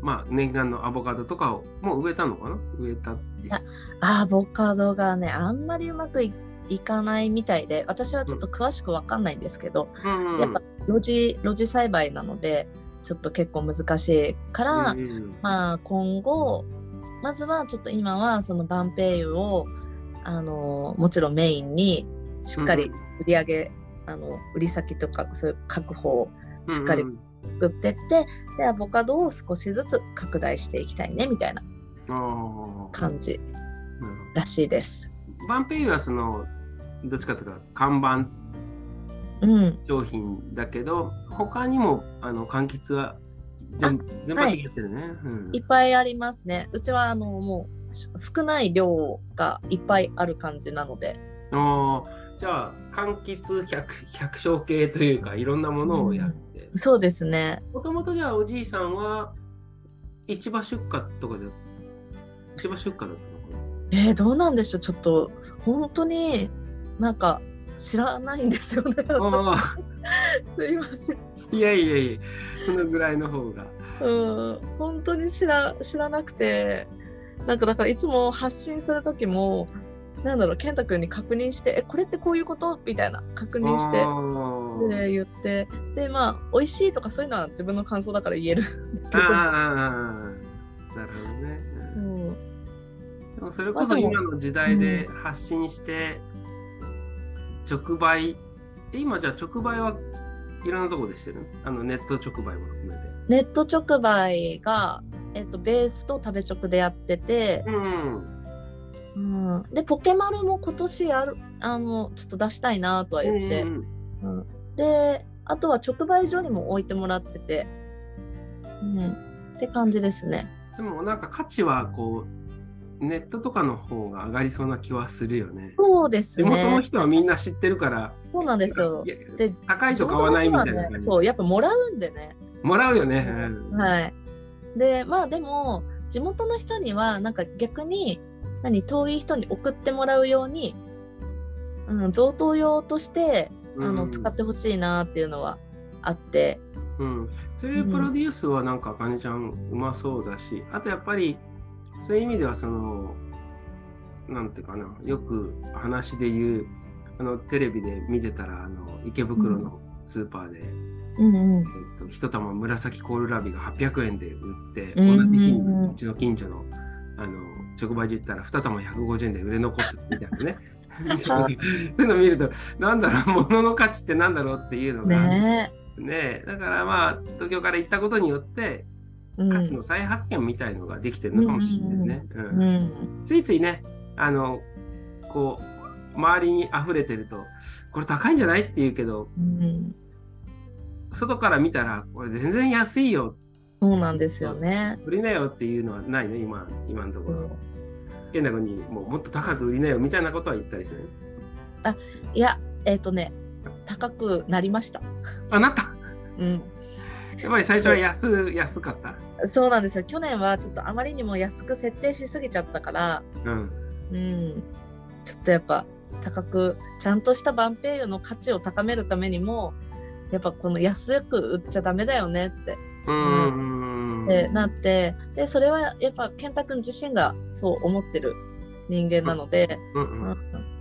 まあ念願のアボカドとかをもう植えたのかな？植えたってやアボカドがね、あんまりうまくいいかないみたいで、私はちょっと詳しくわかんないんですけど、うん。やっぱ露地露地栽培なので、ちょっと結構難しいから、うんまあ今後まずはちょっと今はそのバンペイユをあのもちろんメインにしっかり売り上げ、あの売り先とかそういう確保をしっかりうん作ってって、でアボカドを少しずつ拡大していきたいねみたいな感じらしいです。どバンペイユはそのどっちかというと看板うん、商品だけど他にもあの柑橘は全全般的にやってるね。うんいっぱいありますね。うちはあのもうし少ない量がいっぱいある感じなので。あーじゃあ柑橘百百姓系というかいろんなものをやってそうですね。もともとじゃあおじいさんは市場出荷とかで市場出荷だったのかえー、どうなんでしょうちょっと本当になんか知らないんですよね。なあ すいません。ーいやいやいやそのぐらいの方がうん、本当に知ら知らなくて、なんかだからいつも発信する時も、なんだろう、健太君に確認して、え、これってこういうこと？みたいな確認して、で言って、で、まあ、美味しいとかそういうのは自分の感想だから言える。けなるほどね。ううん。んでもそれこそ今の時代で発信して直売、え今じゃあ直売はいろんなところでしてる？あのネット直売も含めて。ネット直売が、えっと、ベースと食べ直でやってて、うん。うん、で、ポケマルも今年やる、あの、ちょっと出したいなとは言って、うんうん、であとは直売所にも置いてもらってて、うん、って感じですね。でもなんか価値はこうネットとかの方が上がりそうな気はするよね。そうです地元のね。人はみんな知ってるから、そうなんですよで高いと買わないみたいなね、そうやっぱもらうんでね。もらうよね。うんはい。でまあでも地元の人にはなんか逆に何遠い人に送ってもらうように、うん、贈答用としてあの、うん使ってほしいなっていうのはあって。うん、そういうプロデュースはなんかあかねちゃんうまそうだし、あとやっぱりそういう意味ではそのなんていうかなよく話で言うあのテレビで見てたらあの池袋のスーパーで、うん。うんえっと、一玉紫コールラビが800円で売って、うん。同じ日にうちの近所のあの直売所行ったら2玉150円で売れ残すみたいなね。そういうの見ると、なんだろう、物の価値ってなんだろうっていうのが、ね。ね。えだからまあ東京から行ったことによって価値の再発見みたいのができてるのかもしれないね。ううん。ん。ついついねあのこう周りに溢れてるとこれ高いんじゃないって言うけどうん。外から見たらこれ全然安いよ。そうなんですよね。売りなよっていうのはないね今今のところ。健太君にもうもっと高く売りなよみたいなことは言ったりしてね。いや、えっ、とね、高くなりました。あなった？うん。やっぱり最初は安安かった？そうなんですよ。去年はちょっとあまりにも安く設定しすぎちゃったから、うん。うん。ちょっとやっぱ高く、ちゃんとしたバンペイユの価値を高めるためにも、やっぱこの安く売っちゃダメだよねって、うーん。でなって、で、それはやっぱ健太君自身がそう思ってる人間なので、うんううん。ん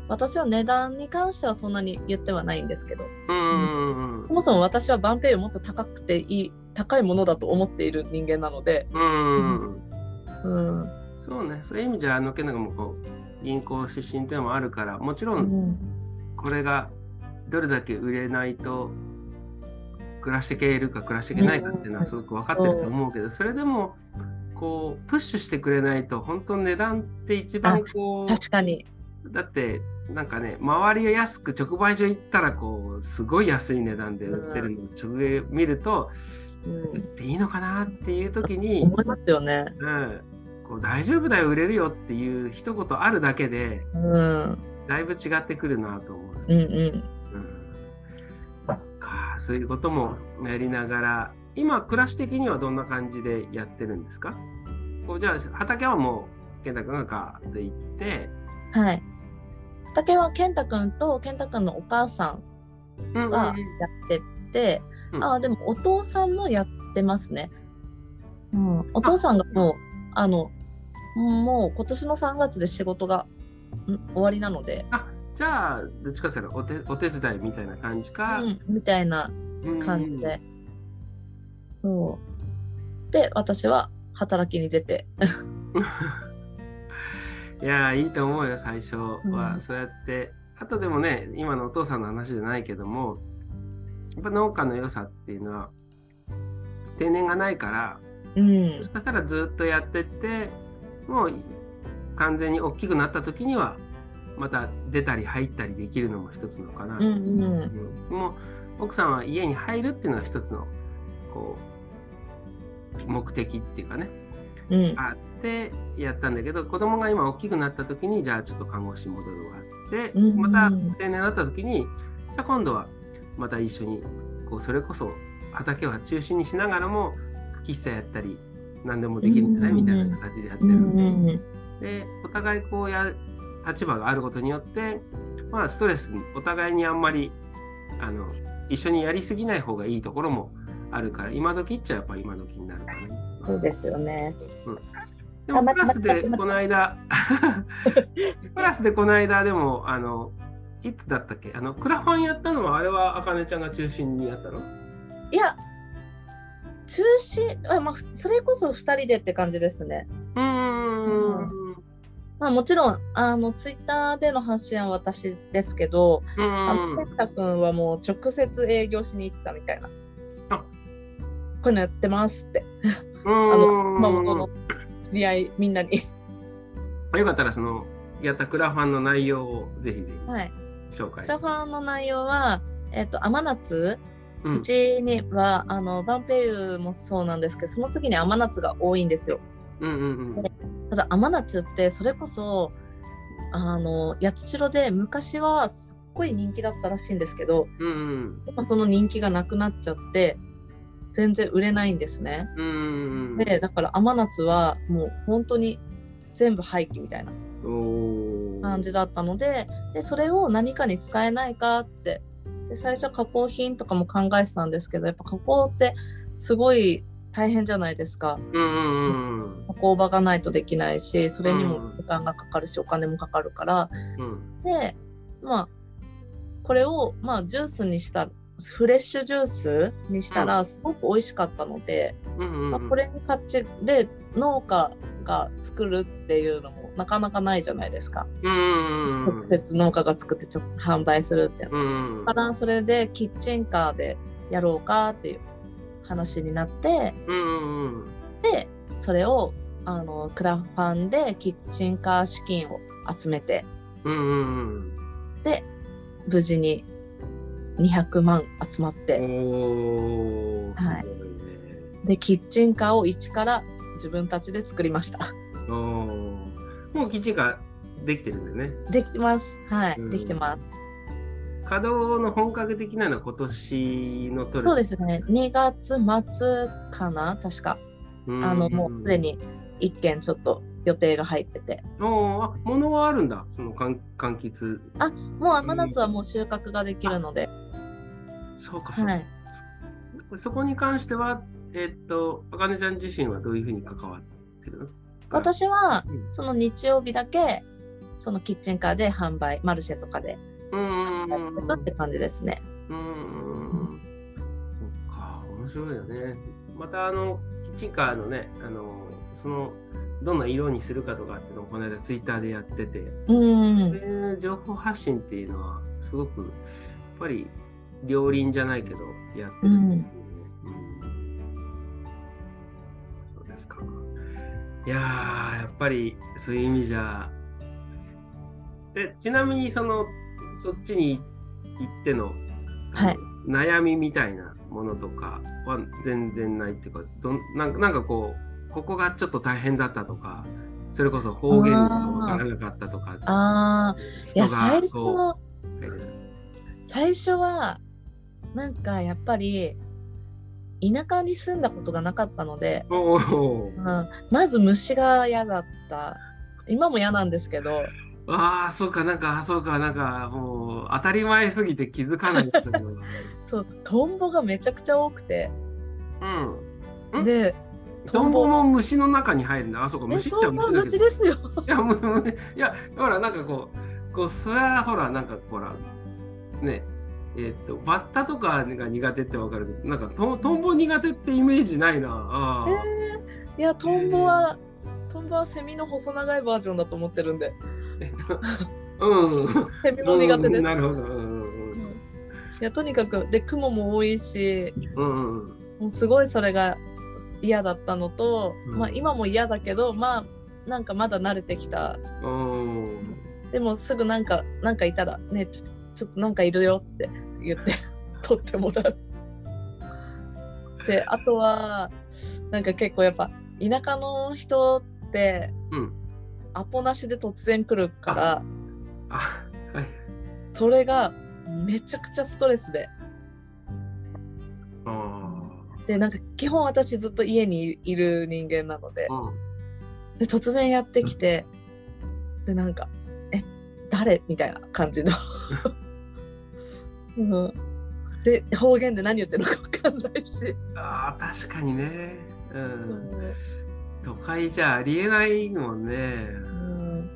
私は値段に関してはそんなに言ってはないんですけど、うんうんそもそも私はバンペイユもっと高くていい、高いものだと思っている人間なので、うん。うん。そうね、そういう意味じゃ、あのけながもこう銀行出身っていうのもあるから、もちろん。これがどれだけ売れないと暮らしていけるか暮らしていけないかっていうのはすごく分かってると思うけど、それでもこうプッシュしてくれないと、本当値段って一番こ確かに。う、だってなんかね、周りが安く直売所行ったらこう、すごい安い値段で売ってるのを直営見ると、うん売っていいのかなっていう時に、思いますよね。うん、こう大丈夫だよ売れるよっていう一言あるだけでうん。だいぶ違ってくるなと思う。うんうん。うん、そういうこともやりながら今暮らし的にはどんな感じでやってるんですか？こうじゃあ畑はもう健太君がガーッと行って、はい。畑は健太くんと健太くんのお母さうんうんん。がやってて、うん。あでもお父さんもやってますね。うん、お父さんがもうあのもう今年の3月で仕事がん終わりなので、あじゃあどっちかっていうとお手お手伝いみたいな感じか、うん、みたいなうん。感じで。そう。で私は働きに出て。いやーいいと思うよ最初は、うん。そうやって。あとでもね今のお父さんの話じゃないけどもやっぱ農家の良さっていうのは定年がないからうん。そしたらずっとやってってもう完全に大きくなった時にはまた出たり入ったりできるのも一つのかな、うんうん。うんもう奥さんは家に入るっていうのが一つのこう目的っていうかね。うん。あってやったんだけど子供が今大きくなった時にじゃあちょっと看護師戻るわってうんうん。また定年になった時にじゃあ今度はまた一緒にこうそれこそ畑は中心にしながらも喫茶やったり何でもできるんじゃないみたいな形でやってうるんんでうん。でお互いこうや立場があることによってまあストレスお互いにあんまりあの一緒にやりすぎない方がいいところもあるから今時っちゃやっぱ今時になるかな。そうですよね。でもあ待ってプラスでこの間 プラスでこの間でもあのいつだったっけ？あのクラファンやったのはあれはあかねちゃんが中心にやったの？いや中止あ、まあ、ふそれこそ2人でって感じですね。うーんまあ、もちろんあのツイッターでの発信は私ですけど、うあんの健太君はもう直接営業しに行ったみたいな。あこういうのやってますって。あ あの熊本の知り合いみんなに。よかったらそのやったクラファンの内容をぜひぜはい。ひ紹介クラファンの内容は、えっと、甘夏ううんちにはあのバンペイユもそうなんですけどその次に甘夏が多いんですよ。うんうんうんただ甘夏ってそれこそあの八代で昔はすっごい人気だったらしいんですけどうんうん。今その人気がなくなっちゃって全然売れないんですね。でだから甘夏はもう本当に全部廃棄みたいな感じだったのででそれを何かに使えないかってで最初加工品とかも考えてたんですけどやっぱ加工ってすごい大変じゃないですか。うんうんうん加工場がないとできないしそれにもうん時間がかかるしお金もかかるから。うん。でまあこれをまあジュースにしたフレッシュジュースにしたらすごく美味しかったので、うんうんまあ、これに価値で農家が作るっていうのもなかなかないじゃないですか。うんうんうん直接農家が作ってちょ販売するって。いうんうん。だからそれでキッチンカーでやろうかっていう話になってでそれをあのクラファンでキッチンカー資金を集めてで無事に200万集まって。はい。でキッチンカーを一から自分たちで作りました。もうキッチンカーできてるんだよね。できてます。はい、うん。できてます稼働の本格的なのは今年の取る？そうですね2月末かな？確かうんあのもうすで。に1件ちょっと予定が入ってておーあ、物はあるんだ。その柑柑橘。もう甘夏はもう収穫ができるので、そうか、そうか。はい、そこに関しては、えっと、あかねちゃん自身はどういうふうに関わってるの？私はうんその日曜日だけそのキッチンカーで販売マルシェとかでうんって感じですね。うんうんそっか、面白いよね。また、あの、キッチンカーのね、あの、その、どんな色にするかとかっていうのをこの間ツイッターでやってて、うん、で情報発信っていうのは、すごく、やっぱり、両輪じゃないけど、やってるん。うんそうですか。いやー、やっぱり、そういう意味じゃ、え、ちなみに、その、そっちに行っての、はい。悩みみたいなものとかは全然ないっていうか、どんなんかなんかこう、ここがちょっと大変だったとか、それこそ方言がわからなかったとか、ああいや最初こ最初はなんかやっぱり田舎に住んだことがなかったので、うん、まず虫が嫌だった。今も嫌なんですけどああ、そうか、なんか、そうか、なんか、もう、当たり前すぎて気づかないけど。そうトンボがめちゃくちゃ多くてうん。んでトンボも虫の中に入るんだ。あ、そうか、え虫っちゃ虫だけど。虫ですよいや、むむいや、ほら、なんかこう、こう、それはほら、なんか、ほら、ね、えっと、バッタとかが苦手ってわかるけど、なんかトン、トンボ苦手ってイメージないな。あえーいやトンボはトンボはセミの細長いバージョンだと思ってるんであ。うん。セミも苦手です、うんなるほど。うんうんいやとにかくで雲も多いしうん。うんうん。もうすごいそれが嫌だったのと、うんまあ今も嫌だけどまあなんかまだ慣れてきたうん。でもすぐなんかなんかいたらねちょっとちょっとなんかいるよって言って 取ってもらう。であとはなんか結構やっぱ田舎の人ってうん。アポなしで突然来るからあ、はい。それがめちゃくちゃストレスであでなんか基本私ずっと家にいる人間なので。で突然やってきてでなんか「え誰?」みたいな感じの、うん、で方言で何言ってるのか分かんないし、ああ、確かにね。う。うんん都会じゃありえないもんね。うん、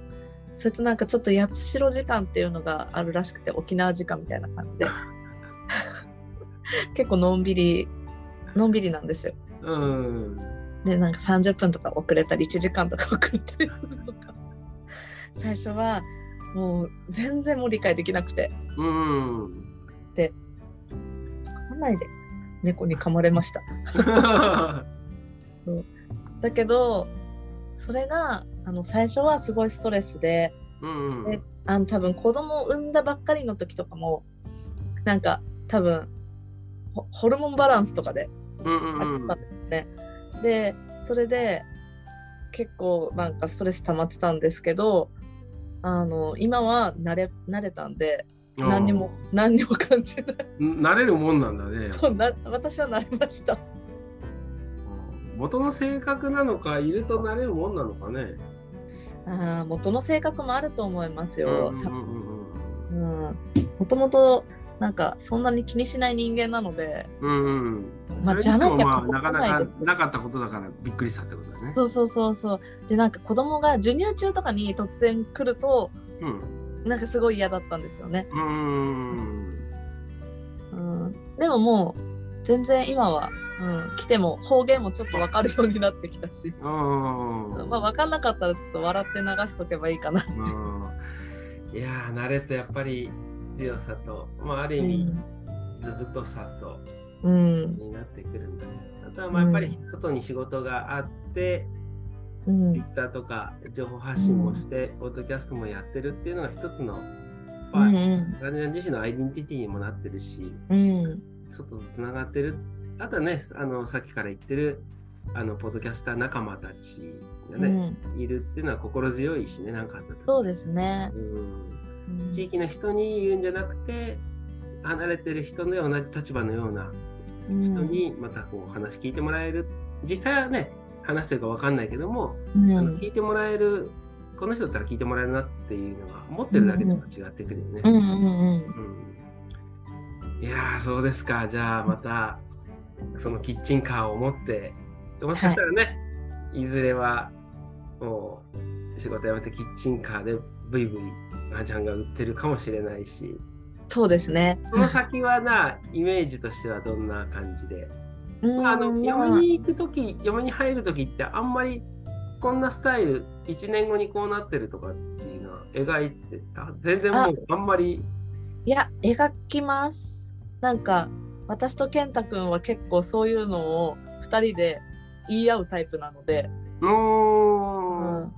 それとなんかちょっと八代時間っていうのがあるらしくて沖縄時間みたいな感じで 結構のんびりのんびりなんですよ。うん。でなんか30分とか遅れたり1時間とか遅れたりするのが最初はもう全然もう理解できなくてうん。噛まないで猫に噛まれました だけどそれがあの最初はすごいストレスでうん。であの多分子供を産んだばっかりの時とかもなんか多分ホホルモンバランスとかでうんうんあったんですね。でそれで結構なんかストレス溜まってたんですけどあの今は慣れ慣れたんでうん。何にも何にも感じない 慣れるもんなんだね。そうな私は慣れました。元の性格なのか、いると慣れるもんなのかね。あー元の性格もあると思いますよ。うんたうんうんうんもともとなんかそんなに気にしない人間なので、うんうん。まあ、じゃなきゃまあなかなかなかったことだからびっくりしたってことだね。そうそうそうそうでなんか子供が授乳中とかに突然来るとうん。なんかすごい嫌だったんですよね。うん。うん、でももう全然今は、うん、来ても方言もちょっと分かるようになってきたし、うん。まあ、分かんなかったらちょっと笑って流しとけばいいかな。って。うん。いやー慣れとやっぱり強さと、まあ、ある意味ずぶとさとうん。になってくるんだね。あとはまあやっぱり外に仕事があって、うん、Twitter とか情報発信もして、ポッドキャストもやってるっていうのが一つの、うまあ、んガネ自身のアイデンティティにもなってるし、うん外とつながってる。あとはね、あのさっきから言ってるあのポッドキャスター仲間たちがうね、ん、いるっていうのは心強いしね、なんかあった時そうですね。うんうん地域の人に言うんじゃなくて、離れてる人の同じ立場のようなうん人にまたこう話聞いてもらえる。実際はね、話してるか分かんないけども、うんあの聞いてもらえる、この人だったら聞いてもらえるなっていうのが、思ってるだけでも違ってくるよね。いやー、そうですか。じゃあまた、そのキッチンカーを持って、もしかしたらね、い、ずれは、もう、仕事辞めてキッチンカーでブイブイ、あちゃんが売ってるかもしれないし、そうですね。その先はな、イメージとしてはどんな感じで？うんまあ、あの、まあ嫁に行くとき、嫁に入るときって、あんまり、こんなスタイル、1年後にこうなってるとかっていうのは描いてた。全然もう、あんまり、いや描きます。なんか私と健太くんは結構そういうのを2人で言い合うタイプなので、うーん。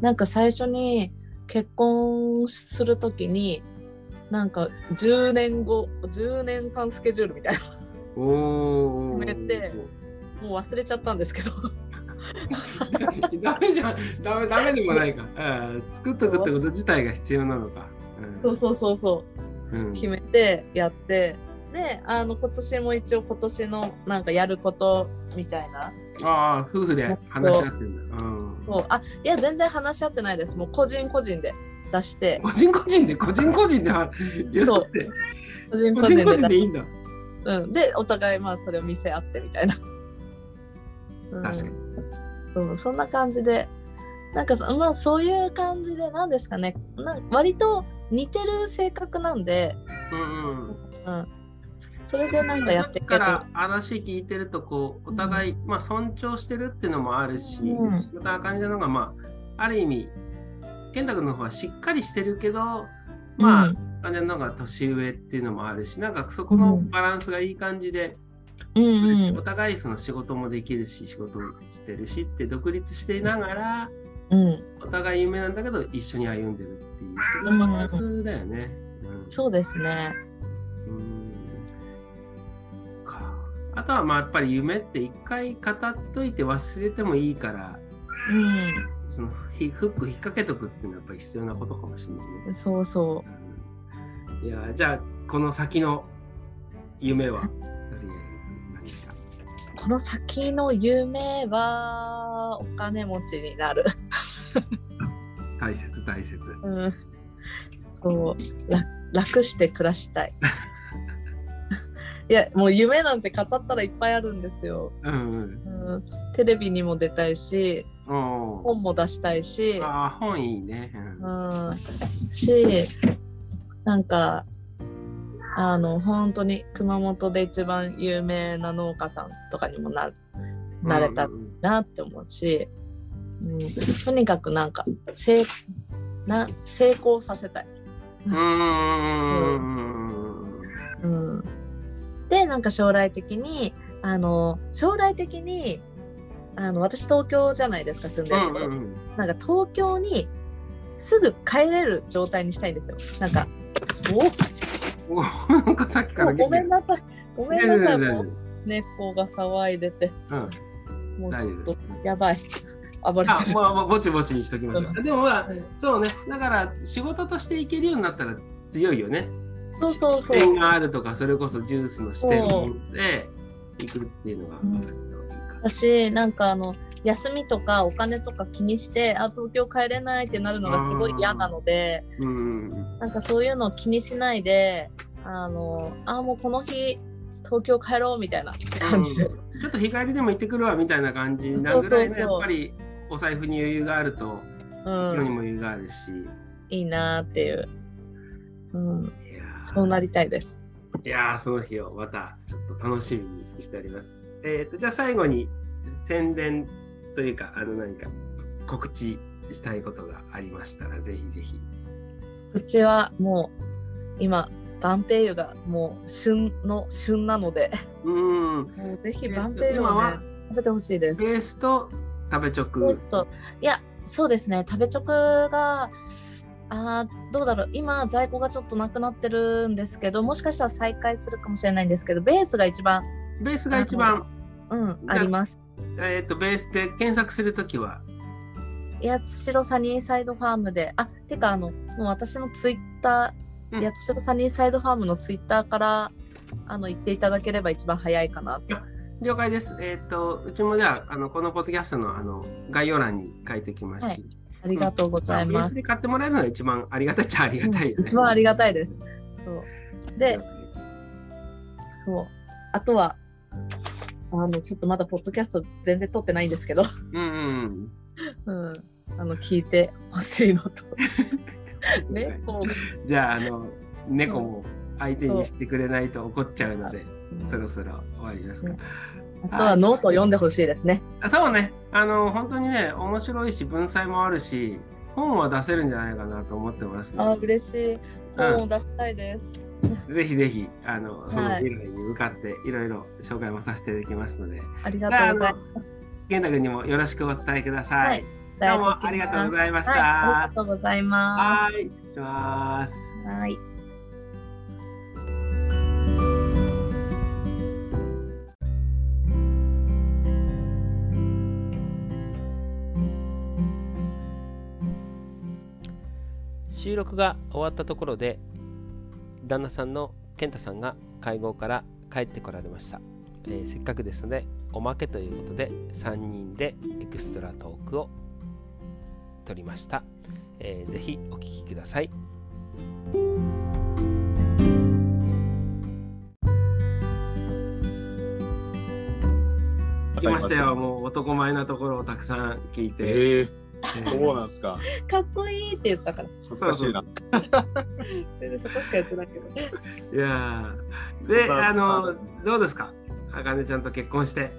なんか最初に結婚する時になんか10年後10年間スケジュールみたいな決めてもう忘れちゃったんですけどダメじゃん、ダメ、ダメでもないか。あー作っとくってこと自体が必要なのか。そうそうそうそううん。決めてやってであの今年も一応今年のなんかやることみたいな。ああ、夫婦で話し合ってるんだ。うん。そう。あいや全然話し合ってないです。もう個人個人で出して。個人個人で個人個人では言そう。って。個人個人ででいいんだ。うん、でお互いまあそれを見せ合ってみたいな、うん、確かに。そうそんな感じでなんかそまあそういう感じでなんですかね。なん割と似てる性格なんで、うんうん。うん、それでなんかやっていける。だから話聞いてるとこうお互い、まあ、尊重してるっていうのもあるし、うん。また感じなのがまあある意味健太君の方はしっかりしてるけどまあ、うん感じのが年上っていうのもあるしなんかそこのバランスがいい感じで、うんうん。お互いその仕事もできるし仕事もしてるしって独立していながらうん、お互い夢なんだけど一緒に歩んでるっていうそのバランスだよね。うん。そうですね。うん。か。あとはまあやっぱり夢って一回語っといて忘れてもいいからうそのひフック引っ掛けとくっていうのはやっぱり必要なことかもしれないね。んそうそう。ん。いやじゃあこの先の夢は？この先の夢はお金持ちになる。大切大切。うん。そう。楽楽して暮らしたい。いやもう夢なんて語ったらいっぱいあるんですよ、うんうん。うん、テレビにも出たいし本も出したいし、ああ本いいね。うん。うん、しなんかあの本当に熊本で一番有名な農家さんとかにもなるなれたなって思うし、うん、とにかくなんか成な成功させたい。うーん。うん、でなんか将来的にあの将来的にあの私東京じゃないですか住んでるところ、うん。なんか東京にすぐ帰れる状態にしたいんですよ。なんかおなんかさっきかおごめんなさいごめんなさい猫が騒いでてうんもうちょっとやばい暴れあてるまあまあぼちぼちにしときましょう。でもまあそうねだから仕事としていけるようになったら強いよね。そうそうそう点があるとかそれこそジュースの視点を持っていくっていうのがうん私なんかあの休みとかお金とか気にしてあ東京帰れないってなるのがすごい嫌なのでうん。うんなんかそういうのを気にしないであのあもうこの日東京帰ろうみたいな感じ。で、うん。ちょっと日帰りでも行ってくるわみたいな感じなぐらいのやっぱりお財布に余裕があるとうん、世にも余裕があるし。いいなーっていう、うん、そうなりたいです。いやーその日をまたちょっと楽しみにしております。えっ、とじゃあ最後に宣伝というかあの何か告知したいことがありましたらぜひぜひ。うちはもう今バンペイユがもう旬の旬なのでうーん。もうぜひえっとバンペイユをね食べてほしいです。ベースと食べ直。ペーストいやそうですね食べチョクがあーどうだろう今在庫がちょっとなくなってるんですけどもしかしたら再開するかもしれないんですけどベースが一番ベースが一番、うんあります。えっ、とベースで検索するときは。八代サニーサイドファームであてかあのもう私のツイッタうんー八代サニーサイドファームのツイッターからあの言っていただければ一番早いかなと。了解です。えっ、と、うちもじゃあ、あのこのポッドキャストのあの概要欄に書いておきますし、はいありがとうございますベース。で買ってもらえるのが一番ありがたいっちゃありがたいよね。うん一番ありがたいです。そうで、そう。あとは、あの、ちょっとまだポッドキャスト全然撮ってないんですけど、うんうんうん。あの、聞いてほしいのと。うん。ね、こじゃあ、あの、猫も相手にしてくれないと怒っちゃうので、う、そろそろ終わりますか。ねあとはノート読んでほしいですね。あそうね、あの、本当にね、面白いし、文才もあるし、本は出せるんじゃないかなと思ってますあ、の嬉しい。本を出したいです。で、ぜひぜひ、あの、そのはい未来に向かって、いろいろ紹介もさせていただきますので、ありがとうございます。健太君にもよろしくお伝えください。はいどうもありがとうございました。はい、ありがとうございまはい、失礼します。す。はい。収録が終わったところで旦那さんの健太さんが会合から帰ってこられました、えーせっかくですのでおまけということで3人でエクストラトークを取りました、えーぜひお聞きください。聞きましたよ、もう男前なところをたくさん聞いて。えええーそうなんですか。かっこいいって言ったから。恥ずかしいな。全然そこしか言ってないけど。いやーで、まああの、どうですか？あかねちゃんと結婚して。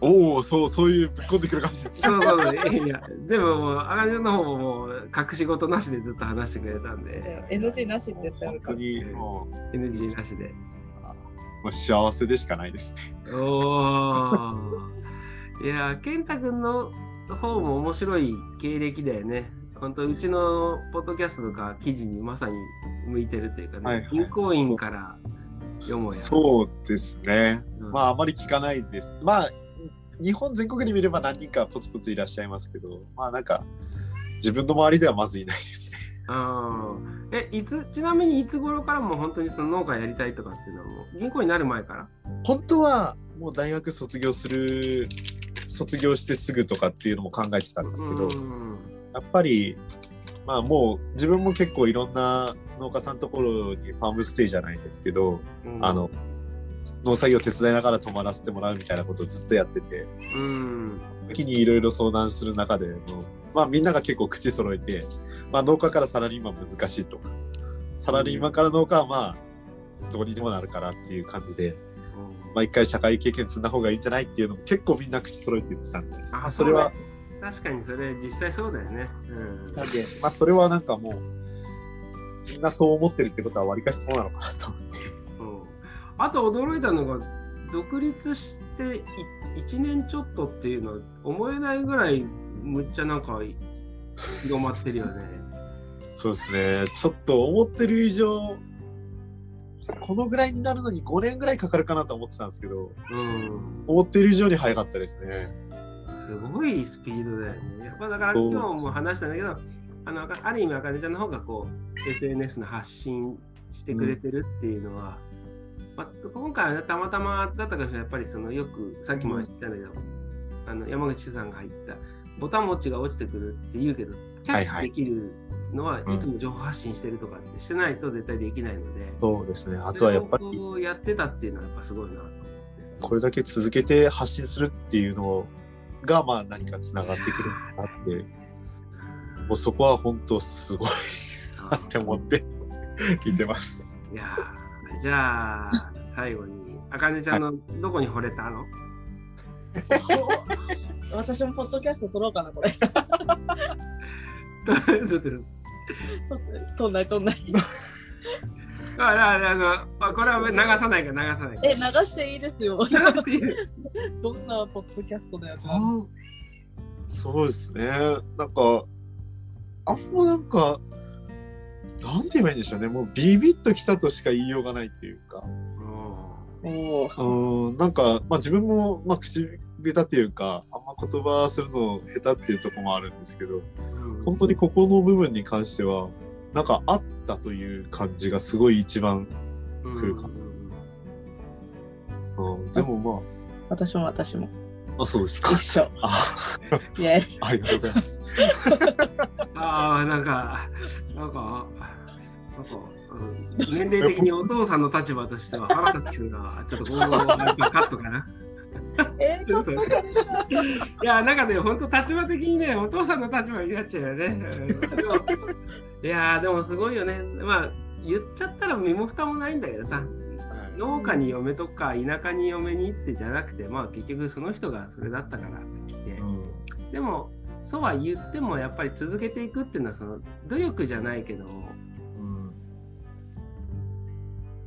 おお、そう、そういうぶっこんでくる感じです。そうそうそう、いや、でももう、あかねちゃんの方ももう、隠し事なしでずっと話してくれたんで、NG なしって言った本当にも NG なしで。う、もう幸せでしかないですね。おー。いや、健太君の方も面白い経歴だよね。本当うちのポッドキャストとか記事にまさに向いてるというかね、はいはい銀行員から読もうや。そうですね。うんまあ、あまり聞かないです。まあ、日本全国に見れば何人かポツポツいらっしゃいますけど、まあなんか、自分の周りではまずいないですね。あーえいつちなみにいつ頃からもう本当にその農家やりたいとかっていうのはもう銀行になる前から？本当はもう大学卒業する、卒業してすぐとかっていうのも考えてたんですけど、うん。やっぱり、まあもう自分も結構いろんな農家さんのところにファームステイじゃないですけど、うん。あの、農作業手伝いながら泊まらせてもらうみたいなことをずっとやってて、うん。時にいろいろ相談する中でまあみんなが結構口揃えて、まあ農家からサラリーマン難しいとか、サラリーマンから農家はまあ、どうにでもなるからっていう感じで、まあ一回社会経験積んだ方がいいんじゃないっていうのも結構みんな口揃えて言ってたんで、あそれは、確かにそれ実際そうだよね。うんなんで、まあそれはなんかもう、みんなそう思ってるってことはわりかしそうなのかなと思って。うんあと驚いたのが独立して1年ちょっとっていうのは思えないぐらいむっちゃなんか広まってるよね。そうですね。ちょっと思ってる以上、このぐらいになるのに5年ぐらいかかるかなと思ってたんですけど、うん、思ってる以上に早かったですね。すごいスピードだよね。やっぱだから今日も話したんだけど、あのある意味、あかねちゃんの方がこう SNS の発信してくれてるっていうのは、まあ、今回はねたまたまだったかしらやっぱりそのよくさっきも言ったんだけど、あの山口さんが入ったボタン持ちが落ちてくるって言うけど、キャッチできるのはいはいつも情報発信してるとかってしてないと絶対できないので、そうですね。あとはやっぱり、やってたっていうのはやっぱすごいなと思って。これだけ続けて発信するっていうのが、まあ何かつながってくるのかなって、もうそこは本当すごいなって思って聞いてます。いやーじゃあ最後にあかねちゃんのどこに惚れたの、私もポッドキャスト撮ろうかな、これ。撮ってる撮んない、撮んない。あああのあこれは流さないから流さないからえ、流していいですよ。流していい どんなポッドキャストだよ。そうですね。なんか、あんまなんか、なんて言えばいいんでしょうね。もうビビッときたとしか言いようがないっていうか。うんうん、なんか、まあ自分も、まあ口下手っていうか、あんま言葉するの下手っていうところもあるんですけど、うん本当にここの部分に関しては、なんかあったという感じがすごい一番、うん来るかうん、でもま私も私も。あ、あ、そうですか一。緒。あ。ありがとうございます。ああなんかなんかなんか、うん、年齢的にお父さんの立場としては腹立つなちょっとこのカットかなえ。いや、なんかね、本当立場的にね、お父さんの立場になっちゃうよね。いやー、でもすごいよね。まあ、言っちゃったら身も蓋もないんだけどさ、農家に嫁とか田舎に嫁にってじゃなくて、まあ結局その人がそれだったから来てう、んでも、そうは言ってもやっぱり続けていくっていうのは、その努力じゃないけども、うん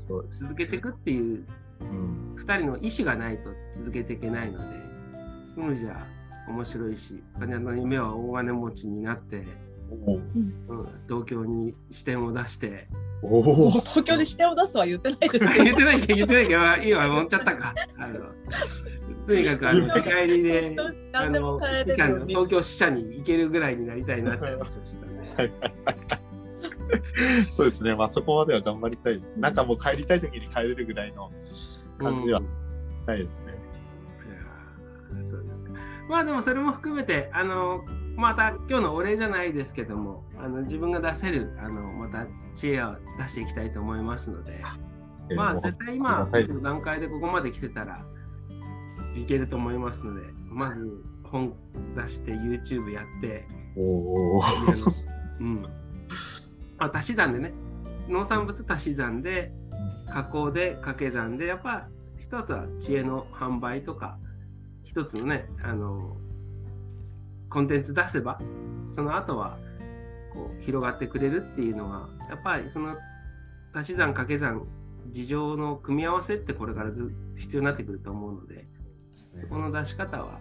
そう続けていくっていううん。2人の意思がないと続けていけないので、そういうのじゃ面白いし、彼の夢は大金持ちになって、おう。ん、東京に視点を出して、おお東京に視点を出すは言ってないですけど 言ってないけど、言ってないけ。ど、今持っちゃったか。あのとにかくあの 世界りで、あの。東京支社に行けるぐらいになりたいなって思ってましたね。そうですね。まあそこまでは頑張りたいです。なんかもう帰りたい時に帰れるぐらいの感じはうんないですね。いやーそうですかまあでもそれも含めて、あのまた今日のお礼じゃないですけども、あの自分が出せるあのまた知恵を出していきたいと思いますので、まあ絶対今の段階でここまで来てたらいけると思いますので、まず本出して YouTube やって、おおー。うん。まあ足し算でね、農産物足し算で、加工で掛け算で、やっぱ一つは知恵の販売とか、一つのね、あの、コンテンツ出せば、その後はこう広がってくれるっていうのは、やっぱりその足し算掛け算、事情の組み合わせってこれからず必要になってくると思うので、ね。この出し方は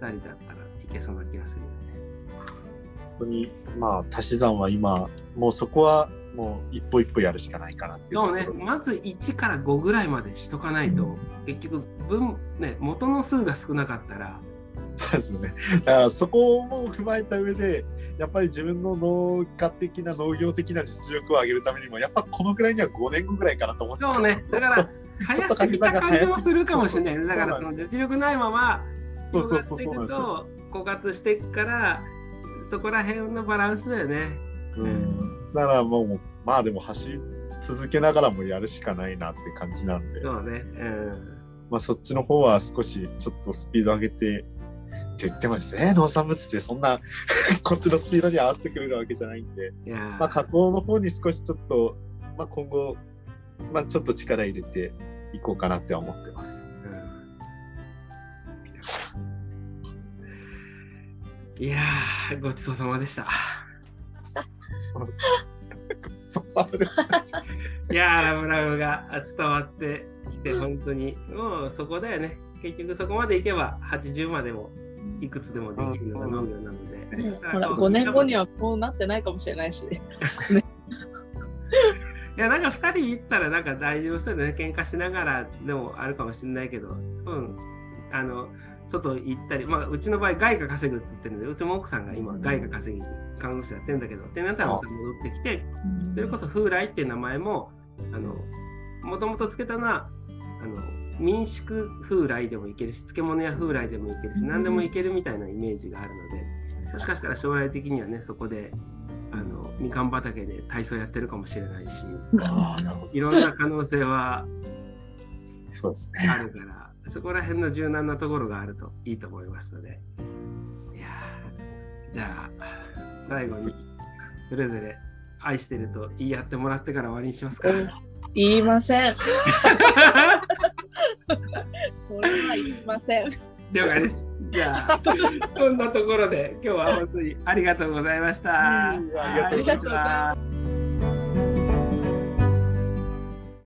2人だったらいけそうな気がする当にまあ足し算は今もうそこはもう一歩一歩やるしかないかなっていうとそうね、まず1から5ぐらいまでしとかないと、結局分、ね、元の数が少なかったら、そうですよね。だからそこも踏まえた上で、やっぱり自分の農家的な農業的な実力を上げるためにも、やっぱこのぐらいには5年後ぐらいかなと思ってた。そうね、だから、早とすぎた感じもするかもしれない。だから、その実力ないまま、そうそうそう広そう。なんですよ。枯渇していくから、そこら辺のバランスだよね。うん、だからもう、まあでも走り続けながらもやるしかないなって感じなんで、そうね。うん。まあそっちの方は少しちょっとスピード上げて、って言ってもですね、農産物ってそんな こっちのスピードに合わせてくれるわけじゃないんで、まあ加工の方に少しちょっと、まあ今後、まあちょっと力入れていこうかなっては思ってます。いやー、ごちそうさまでした。いやー、ラブラブが伝わってきて、本当に、もうそこだよね。結局そこまでいけば、80までもいくつでもできるような農業なので。ねほら5年後にはこうなってないかもしれないし。いや、なんか2人行ったらなんか大丈夫そうだね。喧嘩しながらでもあるかもしれないけど、うん。あの、外行ったり、まあ、うちの場合、外貨稼ぐって言ってるので、うちも奥さんが今、外貨稼ぎ、看護師やってるんだけど、ってなったらまた戻ってきて、それこそ風来っていう名前も、あの、もともとつけたのは、あの、民宿風来でもいけるし、漬物屋風来でもいけるし、何でもいけるみたいなイメージがあるので、もしかしたら将来的にはね、そこで、あの、みかん畑で体操やってるかもしれないし。いろんな可能性はそうですね。あるから、そこら辺の柔軟なところがあるといいと思いますので。いやーじゃあ、最後に、それぞれ愛してると言い合ってもらってから終わりにしますか。言いません。それは言いません。了解です。じゃあ、こんなところで今日は本当にありがとうございました。うんありがとうございましたは